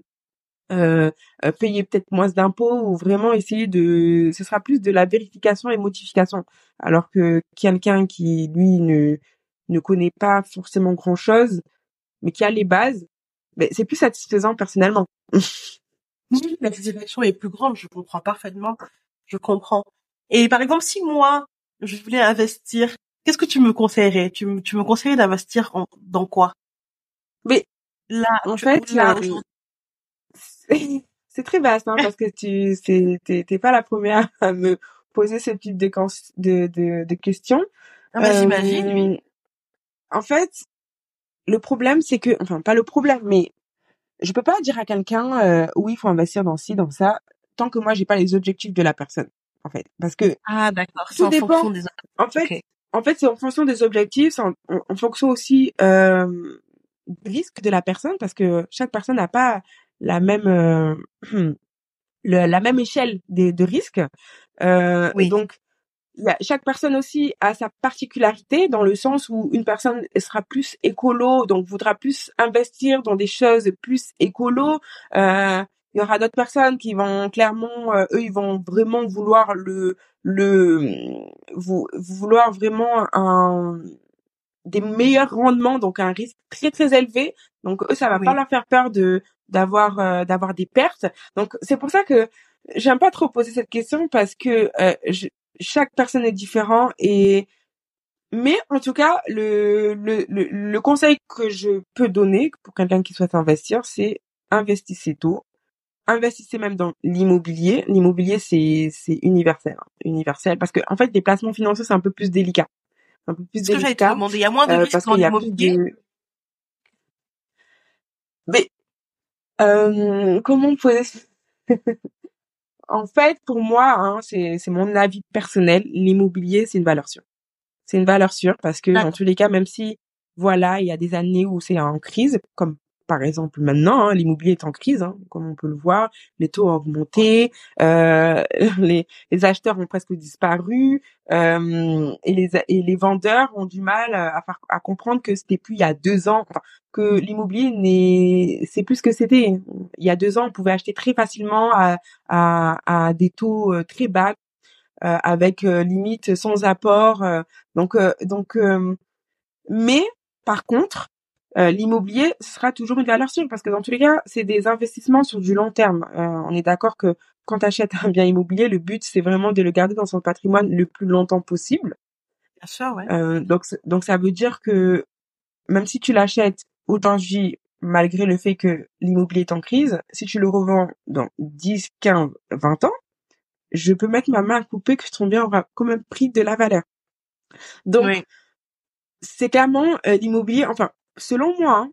euh, euh payer peut-être moins d'impôts ou vraiment essayer de... Ce sera plus de la vérification et modification. Alors que quelqu'un qui, lui, ne, ne connaît pas forcément grand-chose, mais qui a les bases, ben, c'est plus satisfaisant personnellement. *laughs* la satisfaction est plus grande, je comprends parfaitement. Je comprends. Et par exemple, si moi, je voulais investir, qu'est-ce que tu me conseillerais? Tu, me, tu me conseillerais d'investir dans quoi? Mais là, en fait, *laughs* c'est très vaste hein, parce que tu t'es pas la première à me poser ce type de de, de, de questions. Ah bah, j'imagine. Euh, en fait, le problème c'est que, enfin pas le problème, mais je peux pas dire à quelqu'un euh, oui il faut investir dans ci dans ça tant que moi j'ai pas les objectifs de la personne en fait. Parce que ah d'accord, c'est en fonction des en fait en fait c'est en fonction des objectifs, c'est en, fonction aussi euh, du risque de la personne parce que chaque personne n'a pas la même euh, *clears throat* le, la même échelle de, de risque. Euh, oui. Donc chaque personne aussi a sa particularité dans le sens où une personne sera plus écolo, donc voudra plus investir dans des choses plus écolo. Euh, il y aura d'autres personnes qui vont clairement, euh, eux, ils vont vraiment vouloir le, le, vouloir vraiment un, des meilleurs rendements, donc un risque très très élevé. Donc eux, ça va pas leur faire peur de d'avoir euh, d'avoir des pertes. Donc c'est pour ça que j'aime pas trop poser cette question parce que euh, chaque personne est différent et mais en tout cas le, le le, le conseil que je peux donner pour quelqu'un qui souhaite investir, c'est investissez tôt, investissez même dans l'immobilier. L'immobilier, c'est c'est universel, hein. universel, parce que en fait, des placements financiers, c'est un peu plus délicat, un peu plus délicat. Que demander. Il y a moins de euh, risques dans l'immobilier. Mais euh, comment poser En fait, pour moi, hein, c'est c'est mon avis personnel. L'immobilier, c'est une valeur sûre. C'est une valeur sûre parce que dans tous les cas, même si voilà, il y a des années où c'est en crise, comme par exemple maintenant, hein, l'immobilier est en crise, hein, comme on peut le voir, les taux ont augmenté, euh, *laughs* les, les, acheteurs ont presque disparu, euh, et, les, et les vendeurs ont du mal à, à comprendre que c'était plus il y a deux ans, que l'immobilier n'est, c'est plus ce que c'était. Il y a deux ans, on pouvait acheter très facilement à, à, à des taux euh, très bas, euh, avec euh, limite sans apport. donc, donc, mais par contre, euh, l'immobilier sera toujours une valeur sûre parce que dans tous les cas, c'est des investissements sur du long terme. Euh, on est d'accord que quand tu achètes un bien immobilier, le but c'est vraiment de le garder dans son patrimoine le plus longtemps possible. Bien sûr, ouais. Euh, donc donc ça veut dire que même si tu l'achètes aujourd'hui malgré le fait que l'immobilier est en crise, si tu le revends dans 10, 15, 20 ans, je peux mettre ma main à couper que ton bien aura quand même pris de la valeur. Donc c'est clairement l'immobilier, enfin selon moi, hein,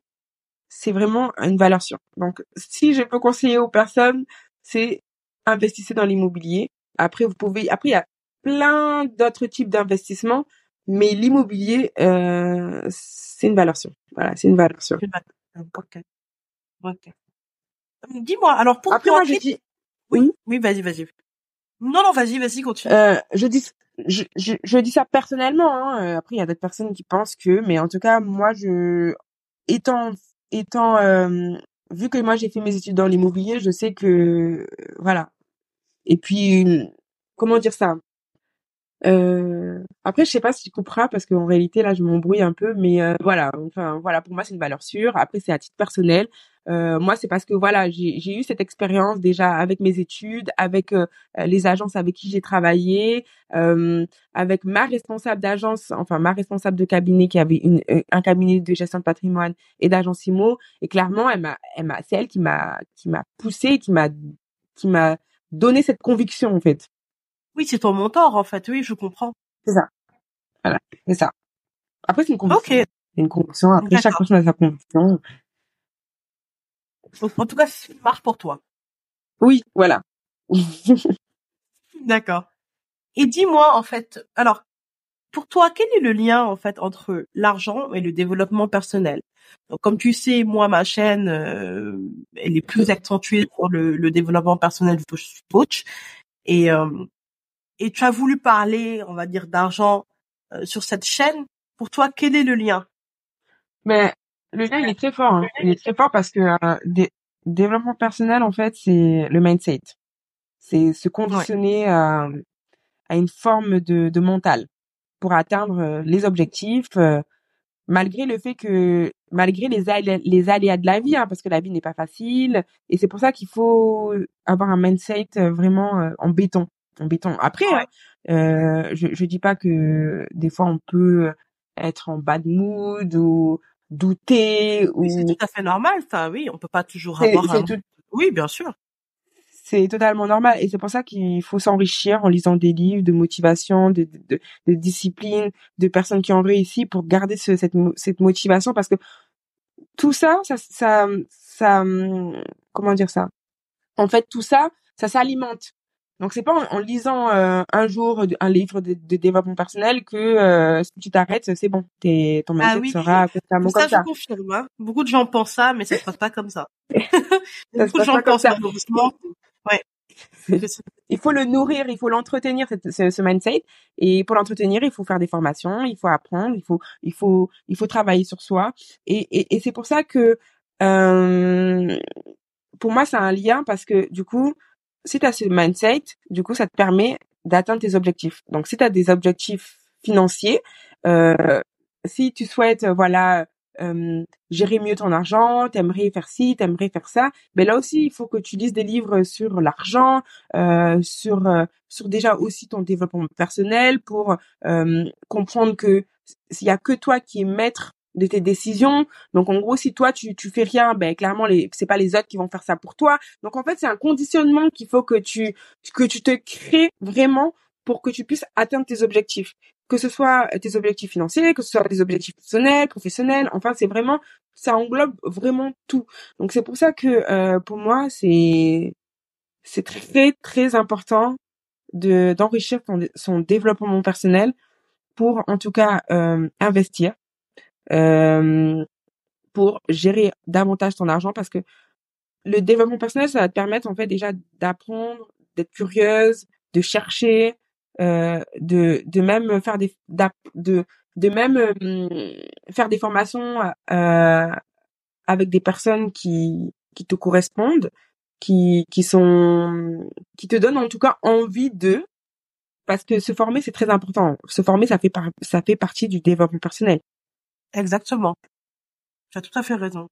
c'est vraiment une valeur sûre. Donc, si je peux conseiller aux personnes, c'est investissez dans l'immobilier. Après, vous pouvez, après, il y a plein d'autres types d'investissements, mais l'immobilier, euh, c'est une valeur sûre. Voilà, c'est une valeur sûre. Ok. Ok. Dis-moi, alors pour après, moi, je dis... oui, oui, vas-y, vas-y. Non, non, vas-y, vas-y, continue. Euh, je dis, je, je, dis ça personnellement. Hein. Euh, après, il y a d'autres personnes qui pensent que, mais en tout cas, moi, je, étant, étant, euh, vu que moi j'ai fait mes études dans l'immobilier, je sais que, voilà. Et puis, comment dire ça? Euh, après, je sais pas si tu comprends parce qu'en réalité là, je m'embrouille un peu, mais euh, voilà. Enfin, voilà, pour moi, c'est une valeur sûre. Après, c'est à titre personnel. Euh, moi, c'est parce que voilà, j'ai eu cette expérience déjà avec mes études, avec euh, les agences avec qui j'ai travaillé, euh, avec ma responsable d'agence, enfin ma responsable de cabinet qui avait une, un cabinet de gestion de patrimoine et d'agence IMO. Et clairement, elle m'a, elle m'a, c'est elle qui m'a, qui m'a poussé, qui m'a, qui m'a donné cette conviction en fait. Oui, c'est ton mentor en fait. Oui, je comprends. C'est ça. Voilà, c'est ça. Après, c'est une conviction. Ok. une conviction. Après, chaque personne a sa conviction. en tout cas, ça marche pour toi. Oui, voilà. *laughs* D'accord. Et dis-moi, en fait, alors, pour toi, quel est le lien, en fait, entre l'argent et le développement personnel? Donc, comme tu sais, moi, ma chaîne, euh, elle est plus accentuée sur le, le développement personnel suis coach. Et, euh, et tu as voulu parler, on va dire, d'argent euh, sur cette chaîne. Pour toi, quel est le lien? Mais le lien, il est très fort. Hein. Il est très fort parce que euh, développement personnel, en fait, c'est le mindset. C'est se conditionner à, à, une forme de, de mental pour atteindre euh, les objectifs, malgré le fait que malgré les aléas, les aléas de la vie, hein, parce que la vie n'est pas facile, et c'est pour ça qu'il faut avoir un mindset vraiment en béton en béton. Après, hein, euh, je, je dis pas que des fois on peut être en bad mood ou douter ou. C'est tout à fait normal, ça. Oui, on peut pas toujours avoir. Un... Oui, bien sûr. C'est totalement normal et c'est pour ça qu'il faut s'enrichir en lisant des livres de motivation, de, de, de, discipline, de personnes qui ont réussi pour garder ce, cette, cette motivation parce que tout ça, ça, ça, ça, comment dire ça? En fait, tout ça, ça s'alimente. Donc c'est pas en, lisant euh, un jour un livre de, développement personnel que euh, si tu t'arrêtes, c'est bon, t'es ton ah mindset sera constamment comme ça. Ça je confirme. Hein. Beaucoup de gens pensent ça, mais ça se passe pas comme ça. *laughs* *laughs* Beaucoup de gens pensent ça. Ouais. il faut le nourrir, il faut l'entretenir ce, ce, mindset et pour l'entretenir, il faut faire des formations, il faut apprendre, il faut il faut il faut travailler sur soi et et, et c'est pour ça que euh, pour moi c'est un lien parce que du coup si tu ce mindset, du coup, ça te permet d'atteindre tes objectifs. Donc, si tu des objectifs financiers, euh, si tu souhaites, euh, voilà, euh, gérer mieux ton argent, t'aimerais faire ci, t'aimerais faire ça, mais ben là aussi, il faut que tu lises des livres sur l'argent, euh, sur euh, sur déjà aussi ton développement personnel pour comprendre que s'il y a que toi qui es maître de tes décisions. Donc en gros, si toi tu tu fais rien, ben clairement les c'est pas les autres qui vont faire ça pour toi. Donc en fait, c'est un conditionnement qu'il faut que tu que tu te crées vraiment pour que tu puisses atteindre tes objectifs. Que ce soit tes objectifs financiers, que ce soit tes objectifs personnels, professionnels, enfin c'est vraiment ça englobe vraiment tout. Donc c'est pour ça que euh, pour moi c'est c'est très très important de d'enrichir son développement personnel pour en tout cas euh, investir euh, pour gérer davantage ton argent parce que le développement personnel, ça va te permettre en fait déjà d'apprendre, d'être curieuse, de chercher, euh, de de même faire des de de même euh, faire des formations euh, avec des personnes qui qui te correspondent, qui qui sont qui te donnent en tout cas envie de parce que se former c'est très important. Se former ça fait par, ça fait partie du développement personnel. Exactement. Tu as tout à fait raison.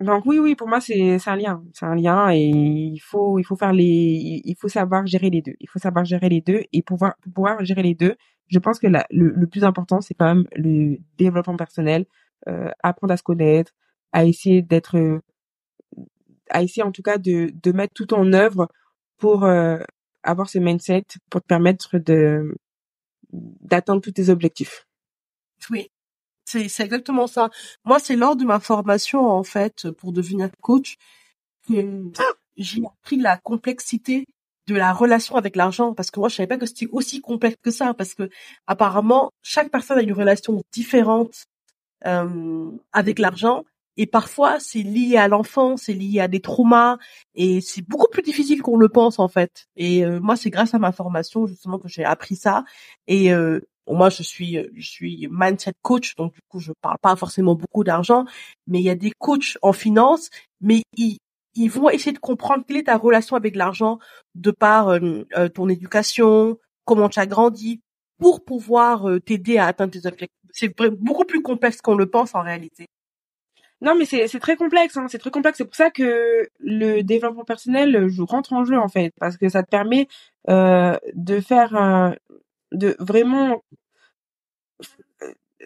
Donc oui, oui, pour moi c'est c'est un lien, c'est un lien et il faut il faut faire les il faut savoir gérer les deux. Il faut savoir gérer les deux et pouvoir pouvoir gérer les deux. Je pense que la, le, le plus important c'est quand même le développement personnel, euh, apprendre à se connaître, à essayer d'être à essayer en tout cas de de mettre tout en œuvre pour euh, avoir ce mindset pour te permettre de d'atteindre tous tes objectifs. Oui, c'est, c'est exactement ça. Moi, c'est lors de ma formation, en fait, pour devenir coach, que j'ai appris la complexité de la relation avec l'argent. Parce que moi je savais pas que c'était aussi complexe que ça. Parce que apparemment chaque personne a une relation différente euh, avec l'argent. Et parfois c'est lié à l'enfance, c'est lié à des traumas. Et c'est beaucoup plus difficile qu'on le pense en fait. Et euh, moi c'est grâce à ma formation justement que j'ai appris ça. Et euh, moi, je suis, je suis mindset coach, donc du coup, je parle pas forcément beaucoup d'argent, mais il y a des coachs en finance, mais ils, ils vont essayer de comprendre quelle est ta relation avec l'argent de par euh, euh, ton éducation, comment tu as grandi, pour pouvoir euh, t'aider à atteindre tes objectifs. C'est beaucoup plus complexe qu'on le pense en réalité. Non, mais c'est très complexe, hein, c'est très complexe. C'est pour ça que le développement personnel je rentre en jeu en fait, parce que ça te permet euh, de faire, de vraiment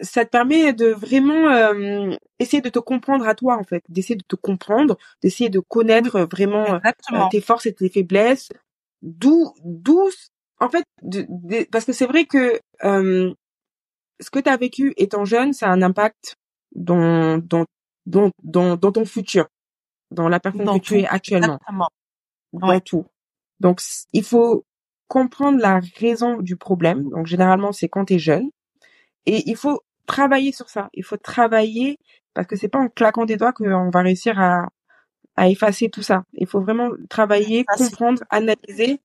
ça te permet de vraiment euh, essayer de te comprendre à toi en fait, d'essayer de te comprendre, d'essayer de connaître vraiment euh, tes forces et tes faiblesses, d'où d'où en fait de, parce que c'est vrai que euh, ce que tu as vécu étant jeune, ça a un impact dans dans dans dans, dans ton futur, dans la personne que tu es actuellement, Exactement. dans tout. Donc il faut comprendre la raison du problème. Donc généralement c'est quand tu es jeune et il faut travailler sur ça. Il faut travailler parce que c'est pas en claquant des doigts qu'on va réussir à à effacer tout ça. Il faut vraiment travailler, comprendre, analyser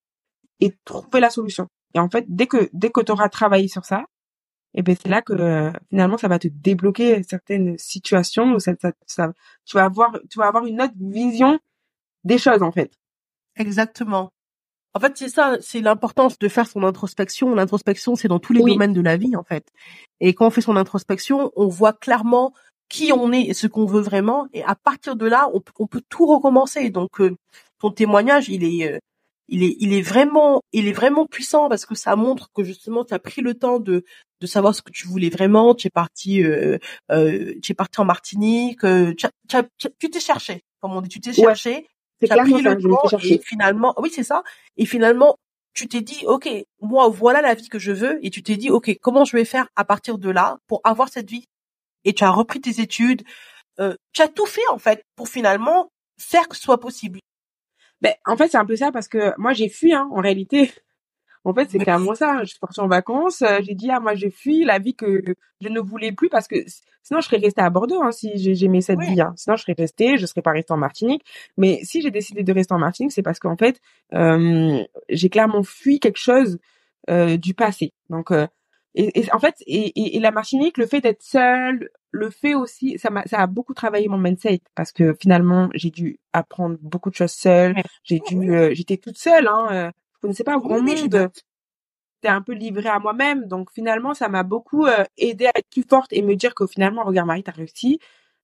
et trouver la solution. Et en fait, dès que dès que tu auras travaillé sur ça, et eh ben c'est là que euh, finalement ça va te débloquer certaines situations où ça, ça, ça, tu vas avoir tu vas avoir une autre vision des choses en fait. Exactement. En fait, c'est ça, c'est l'importance de faire son introspection. L'introspection, c'est dans tous les domaines de la vie, en fait. Et quand on fait son introspection, on voit clairement qui on est et ce qu'on veut vraiment. Et à partir de là, on, on peut tout recommencer. Donc, euh, ton témoignage, il est, euh, il est, il est vraiment, il est vraiment puissant parce que ça montre que justement, tu as pris le temps de, de savoir ce que tu voulais vraiment. Tu es parti, euh, euh, tu es parti en Martinique. tu t'es cherché, comme on dit, tu t'es cherché. As pris le temps et finalement, oui, c'est ça. Et finalement, tu t'es dit, ok, moi, voilà la vie que je veux. Et tu t'es dit, ok, comment je vais faire à partir de là pour avoir cette vie? Et tu as repris tes études. Euh, tu as tout fait en fait pour finalement faire que ce soit possible. Ben, en fait, c'est un peu ça parce que moi, j'ai fui, hein, en réalité. En fait, c'est carrément ça. Je suis partie en vacances. Euh, j'ai dit, ah, moi, j'ai fui la vie que je ne voulais plus parce que sinon, je serais restée à Bordeaux, hein, si j'aimais cette vie. Hein. Sinon, je serais restée, je serais pas restée en Martinique. Mais si j'ai décidé de rester en Martinique, c'est parce qu'en fait, euh, j'ai clairement fui quelque chose euh, du passé. Donc, euh, et, et, en fait, et, et, la Martinique, le fait d'être seule, le fait aussi, ça m'a, ça a beaucoup travaillé mon mindset parce que finalement, j'ai dû apprendre beaucoup de choses seule. J'ai dû, j'étais toute seule, hein. Je connaissais pas grand monde. J'étais un peu livrée à moi-même. Donc finalement, ça m'a beaucoup euh, aidé à être plus forte et me dire que finalement, regarde Marie, t'as réussi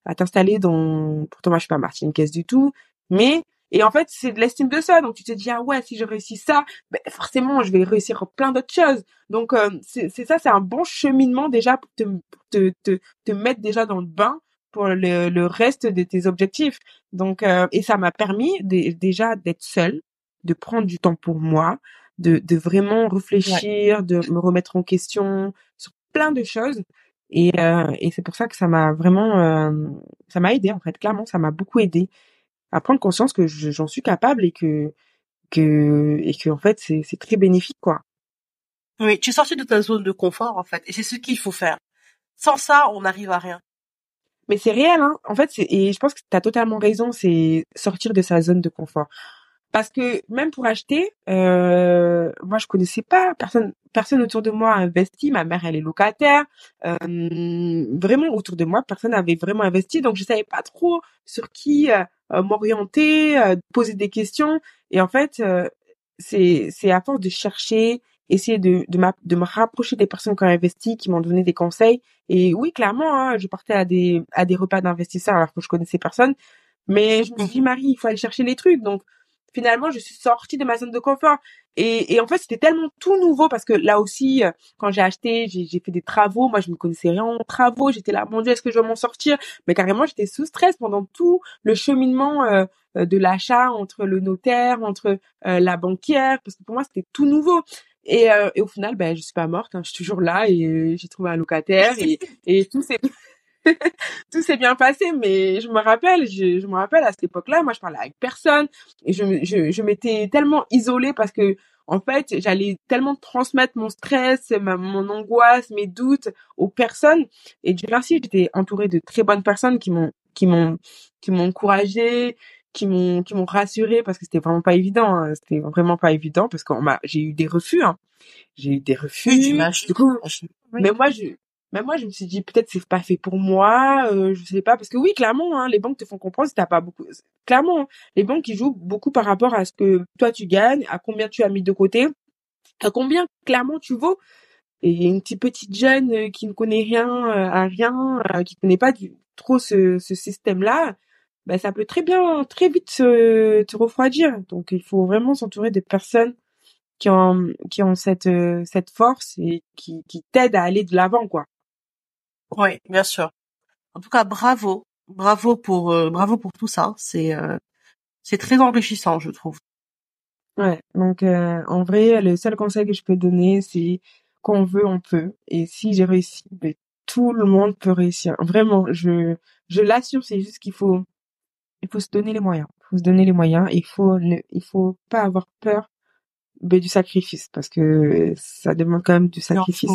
à t'installer dans, pourtant moi je suis pas martiniquaise du tout, mais et en fait, c'est de l'estime de soi. Donc, tu te dis, ah ouais, si je réussis ça, ben, forcément, je vais réussir plein d'autres choses. Donc, euh, c'est ça, c'est un bon cheminement déjà pour te, te, te, te, mettre déjà dans le bain pour le, le reste de tes objectifs. Donc, euh, et ça m'a permis déjà d'être seule, de prendre du temps pour moi, de, de vraiment réfléchir, de me remettre en question sur plein de choses. Et, euh, et c'est pour ça que ça m'a vraiment, ça m'a aidé en fait. Clairement, ça m'a beaucoup aidé à prendre conscience que j'en suis capable et que que et que en fait c'est c'est très bénéfique quoi. Oui, tu es sorti de ta zone de confort en fait et c'est ce qu'il faut faire. Sans ça, on n'arrive à rien. Mais c'est réel hein. En fait, et je pense que tu as totalement raison, c'est sortir de sa zone de confort. Parce que même pour acheter, euh, moi je connaissais pas personne, personne autour de moi a investi. Ma mère elle est locataire, euh, vraiment autour de moi personne n'avait vraiment investi, donc je savais pas trop sur qui euh, m'orienter, poser des questions. Et en fait, c'est c'est à force de chercher, essayer de de, de me rapprocher des personnes qui ont investi, qui m'ont donné des conseils. Et oui, clairement, hein, je partais à des à des repas d'investisseurs alors que je connaissais personne. Mais je me suis dit, mmh Marie, il faut aller chercher les trucs. Donc, finalement, je suis sortie de ma zone de confort. Et, et en fait, c'était tellement tout nouveau parce que là aussi, euh, quand j'ai acheté, j'ai fait des travaux. Moi, je ne connaissais rien en travaux. J'étais là, mon Dieu, est-ce que je vais m'en sortir? Mais carrément, j'étais sous stress pendant tout le cheminement euh, euh, de l'achat entre le notaire, entre la banquière, parce que pour moi, c'était tout nouveau. Et, et, au final, ben, je suis pas morte. Hein, je suis toujours là et j'ai trouvé un locataire et, tout *laughs* tout s'est bien passé, mais je me rappelle, je, je me rappelle à cette époque-là, moi je parlais avec personne et je, je, je m'étais tellement isolée parce que en fait j'allais tellement transmettre mon stress, ma, mon angoisse, mes doutes aux personnes et Dieu merci, j'étais entourée de très bonnes personnes qui m'ont qui m'ont qui m'ont encouragée, qui m'ont qui m'ont rassurée parce que c'était vraiment pas évident, hein. c'était vraiment pas évident parce que j'ai eu des refus, hein. j'ai eu des refus. du coup, mais moi je mais moi, je me suis dit, peut-être c'est pas fait pour moi, euh, je sais pas, parce que oui, clairement, hein, les banques te font comprendre si t'as pas beaucoup. Clairement, hein, les banques ils jouent beaucoup par rapport à ce que toi tu gagnes, à combien tu as mis de côté, à combien clairement tu vaux. Et une petite petite jeune euh, qui ne connaît rien euh, à rien, euh, qui connaît pas du, trop ce, ce système-là, ben ça peut très bien, très vite se, te refroidir. Donc il faut vraiment s'entourer de personnes qui ont qui ont cette cette force et qui qui t'aident à aller de l'avant quoi. Oui, bien sûr. En tout cas, bravo, bravo pour euh, bravo pour tout ça. C'est euh, c'est très enrichissant, je trouve. Ouais. Donc euh, en vrai, le seul conseil que je peux donner, c'est qu'on veut, on peut. Et si j'ai réussi, ben, tout le monde peut réussir. Vraiment, je, je l'assure, c'est juste qu'il faut, il faut se donner les moyens. Il faut se donner les moyens. Il faut, ne, il faut pas avoir peur ben, du sacrifice parce que ça demande quand même du sacrifice.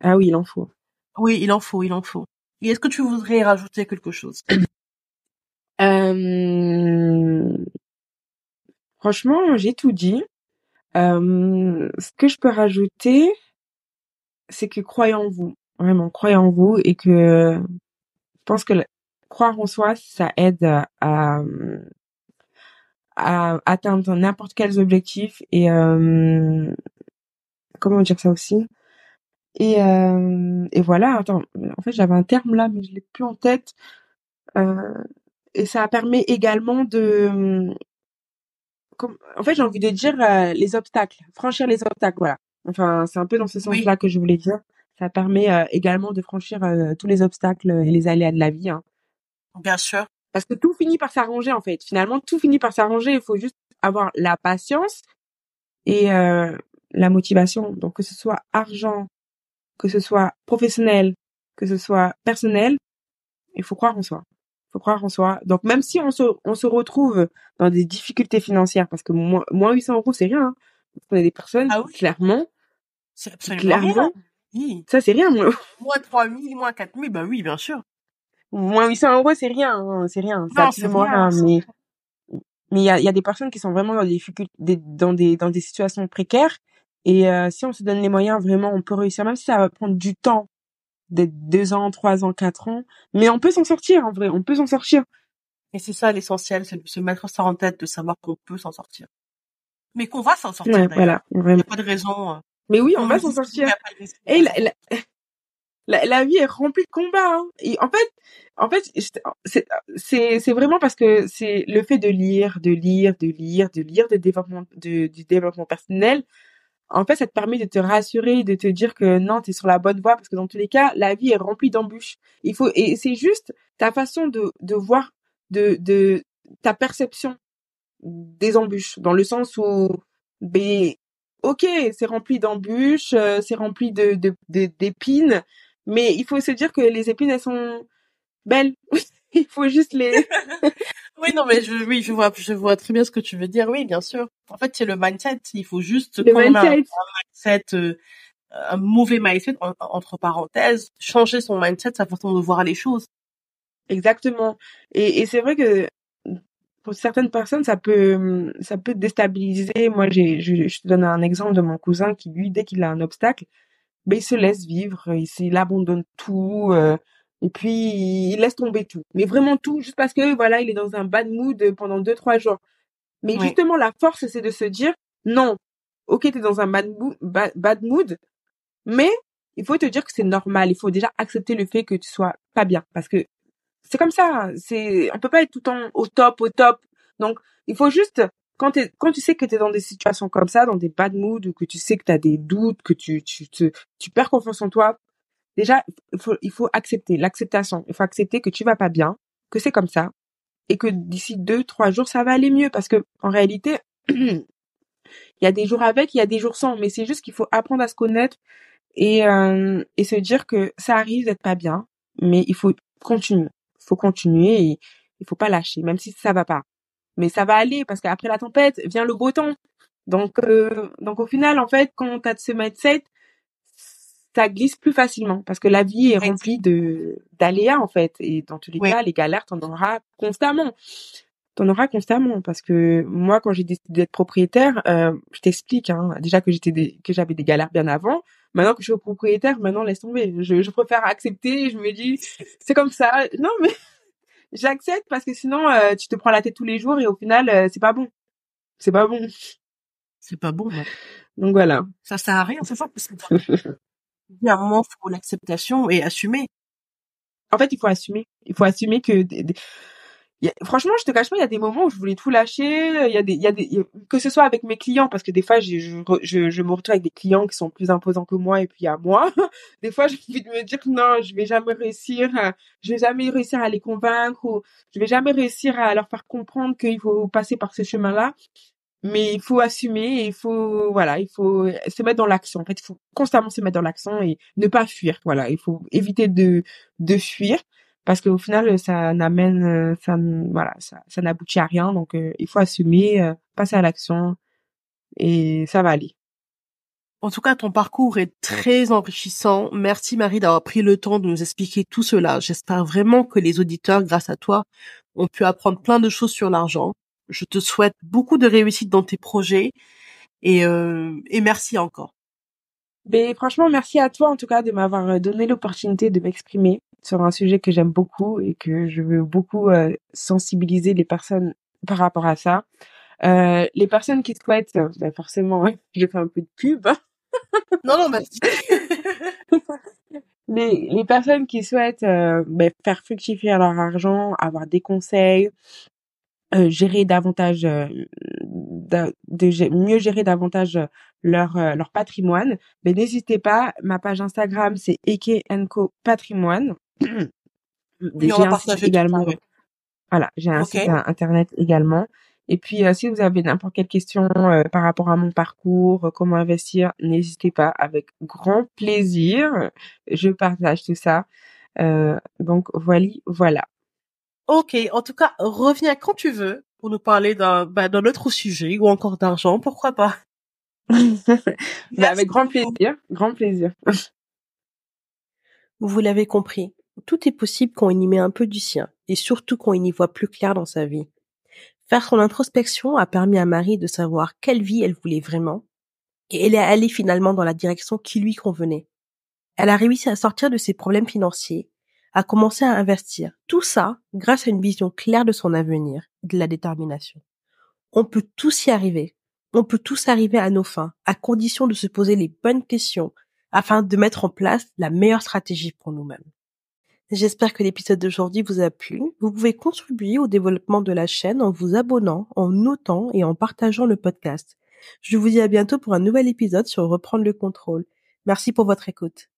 Ah oui, il en faut. Oui, il en faut, il en faut. Et est-ce que tu voudrais rajouter quelque chose? *clears throat* Euh... Franchement, j'ai tout dit. Euh, ce que je peux rajouter, c'est que croyez en vous, vraiment croyez en vous et que je pense que croire en soi, ça aide à, à atteindre n'importe quels objectifs et euh, comment dire ça aussi? Et euh, et voilà attends en fait j'avais un terme là mais je l'ai plus en tête euh, et ça permet également de comme, en fait j'ai envie de dire euh, les obstacles franchir les obstacles voilà enfin c'est un peu dans ce sens là que je voulais dire ça permet également de franchir tous les obstacles et les aléas de la vie hein. bien sûr parce que tout finit par s'arranger en fait. Finalement, tout finit par s'arranger. Il faut juste avoir la patience et la motivation. Donc que ce soit argent, que ce soit professionnel, que ce soit personnel, il faut croire en soi. Il faut croire en soi. Donc même si on se, on se retrouve dans des difficultés financières, parce que moins, moins 800 euros, c'est rien. Hein. On a des personnes, ah clairement, c'est absolument clairement, Oui. Ça, c'est rien. *laughs* Moins, moins 3000, moins 4000, bah oui, bien sûr moins 800 euros, c'est rien, hein, c'est rien, c'est absolument rien. Mais mais il y a, y a des personnes qui sont vraiment dans des difficultés, dans des dans des situations précaires. Et euh, si on se donne les moyens, vraiment, on peut réussir, même si ça va prendre du temps, d'être deux ans, trois ans, quatre ans, mais on peut s'en sortir en vrai, on peut s'en sortir. Et c'est ça l'essentiel, c'est de se mettre ça en tête, de savoir qu'on peut s'en sortir, mais qu'on va s'en sortir. Ouais, voilà, Il n'y a pas de raison. Euh, mais oui, on va s'en sortir. Et la, *laughs* la, la, vie est remplie de combats. Hein. Et en fait, en fait, c'est c'est vraiment parce que c'est le fait de lire, de lire, de lire, de lire de développement de, du développement personnel. En fait, ça te permet de te rassurer, de te dire que non, tu es sur la bonne voie parce que dans tous les cas, la vie est remplie d'embûches. Il faut et c'est juste ta façon de de voir de de ta perception des embûches dans le sens où ben ok, c'est rempli d'embûches, euh, c'est rempli de d'épines, de, mais il faut se dire que les épines, elles sont belles. *laughs* il faut juste les... *laughs* oui, non, mais je, oui, je vois, je vois très bien ce que tu veux dire. Oui, bien sûr. En fait, c'est le mindset. Il faut juste le mindset. Un, mindset euh, un mauvais mindset, entre parenthèses, changer son mindset, sa façon de voir les choses. Exactement. Et, et c'est vrai que pour certaines personnes, ça peut, ça peut déstabiliser. Moi, j'ai, je, je te donne un exemple de mon cousin qui, lui, dès qu'il a un obstacle, ben il se laisse vivre, il, il abandonne tout, euh, et puis il laisse tomber tout. Mais vraiment tout, juste parce que voilà, il est dans un bad mood pendant deux trois jours. Mais justement, la force, c'est de se dire non, ok, t'es dans un bad mood, bad, mood, mais il faut te dire que c'est normal. Il faut déjà accepter le fait que tu sois pas bien, parce que c'est comme ça. C'est, on peut pas être tout le temps au top, au top. Donc, il faut juste quand, quand tu sais que tu es dans des situations comme ça, dans des bad moods, ou que tu sais que tu as des doutes, que tu, tu, tu, tu perds confiance en toi, déjà, il faut, il faut accepter l'acceptation. Il faut accepter que tu vas pas bien, que c'est comme ça, et que d'ici deux, trois jours, ça va aller mieux. Parce que en réalité, *clears throat* il y a des jours avec, il y a des jours sans, mais c'est juste qu'il faut apprendre à se connaître et, euh, et se dire que ça arrive d'être pas bien, mais il faut continuer. Il faut continuer et il faut pas lâcher, même si ça va pas mais ça va aller parce qu'après la tempête vient le beau temps. Donc, euh, donc au final, en fait, quand tu as ce mindset, ça glisse plus facilement parce que la vie est remplie de d'aléas en fait et dans tous les cas, les galères, t'en auras constamment. T'en auras constamment parce que moi, quand j'ai décidé d'être propriétaire, euh, je t'explique hein, déjà que j'étais que j'avais des galères bien avant. Maintenant que je suis propriétaire, maintenant laisse tomber. Je, je préfère accepter. Je me dis, c'est comme ça. Non mais *laughs* j'accepte parce que sinon euh, tu te prends la tête tous les jours et au final euh, c'est pas bon. C'est pas bon. C'est pas bon. Donc voilà. Ça sert à rien, c'est ça *laughs* a un moment faut l'acceptation et assumer. En fait, il faut assumer. Il faut assumer que franchement, je te cache pas, il y a des moments où je voulais tout lâcher. Il y a des, il y a des, que ce soit avec mes clients, parce que des fois, je, je, je, me retrouve avec des clients qui sont plus imposants que moi et puis à moi. *laughs* des fois, j'ai envie de me dire non, je vais jamais réussir, je vais jamais réussir à les convaincre ou je vais jamais réussir à leur faire comprendre qu'il faut passer par ce chemin-là. Mais il faut assumer, il faut voilà, il faut se mettre dans l'action. En fait, il faut constamment se mettre dans l'action et ne pas fuir. Voilà, il faut éviter de de fuir parce qu'au final ça n'amène ça voilà, ça ça n'aboutit à rien. Donc euh, il faut assumer, euh, passer à l'action et ça va aller. En tout cas, ton parcours est très enrichissant. Merci Marie d'avoir pris le temps de nous expliquer tout cela. J'espère vraiment que les auditeurs, grâce à toi, ont pu apprendre plein de choses sur l'argent. Je te souhaite beaucoup de réussite dans tes projets et, euh, et merci encore. Mais ben, franchement, merci à toi en tout cas de m'avoir donné l'opportunité de m'exprimer sur un sujet que j'aime beaucoup et que je veux beaucoup euh, sensibiliser les personnes par rapport à ça. Euh, les personnes qui souhaitent, ben forcément, *laughs* je fais un peu de pub. non, non, merci. *laughs* les, les personnes qui souhaitent euh, ben, faire fructifier leur argent, avoir des conseils, euh, gérer davantage, euh, de, de, mieux gérer davantage leur leur patrimoine, mais n'hésitez pas. Ma page Instagram c'est Eke Patrimoine. j'ai un site également. Voilà, j'ai un site internet également. Et puis, euh, si vous avez n'importe quelle question euh, par rapport à mon parcours, euh, comment investir, n'hésitez pas, avec grand plaisir. Je partage tout ça. donc, voilà, voilà. Ok, en tout cas, reviens quand tu veux pour nous parler d'un bah, d'un autre sujet ou encore d'argent, pourquoi pas. *laughs* bah, avec grand plaisir, grand plaisir. Vous l'avez compris, tout est possible quand on y met un peu du sien et surtout quand on y voit plus clair dans sa vie. Faire son introspection a permis à Marie de savoir quelle vie elle voulait vraiment, et elle est allée finalement dans la direction qui lui convenait. Elle a réussi à sortir de ses problèmes financiers, à commencer à investir. Tout ça grâce à une vision claire de son avenir et de la détermination. On peut tous y arriver. On peut tous arriver à nos fins, à condition de se poser les bonnes questions afin de mettre en place la meilleure stratégie pour nous-mêmes. J'espère que l'épisode d'aujourd'hui vous a plu. Vous pouvez contribuer au développement de la chaîne en vous abonnant, en notant et en partageant le podcast. Je vous dis à bientôt pour un nouvel épisode sur Reprendre le contrôle. Merci pour votre écoute.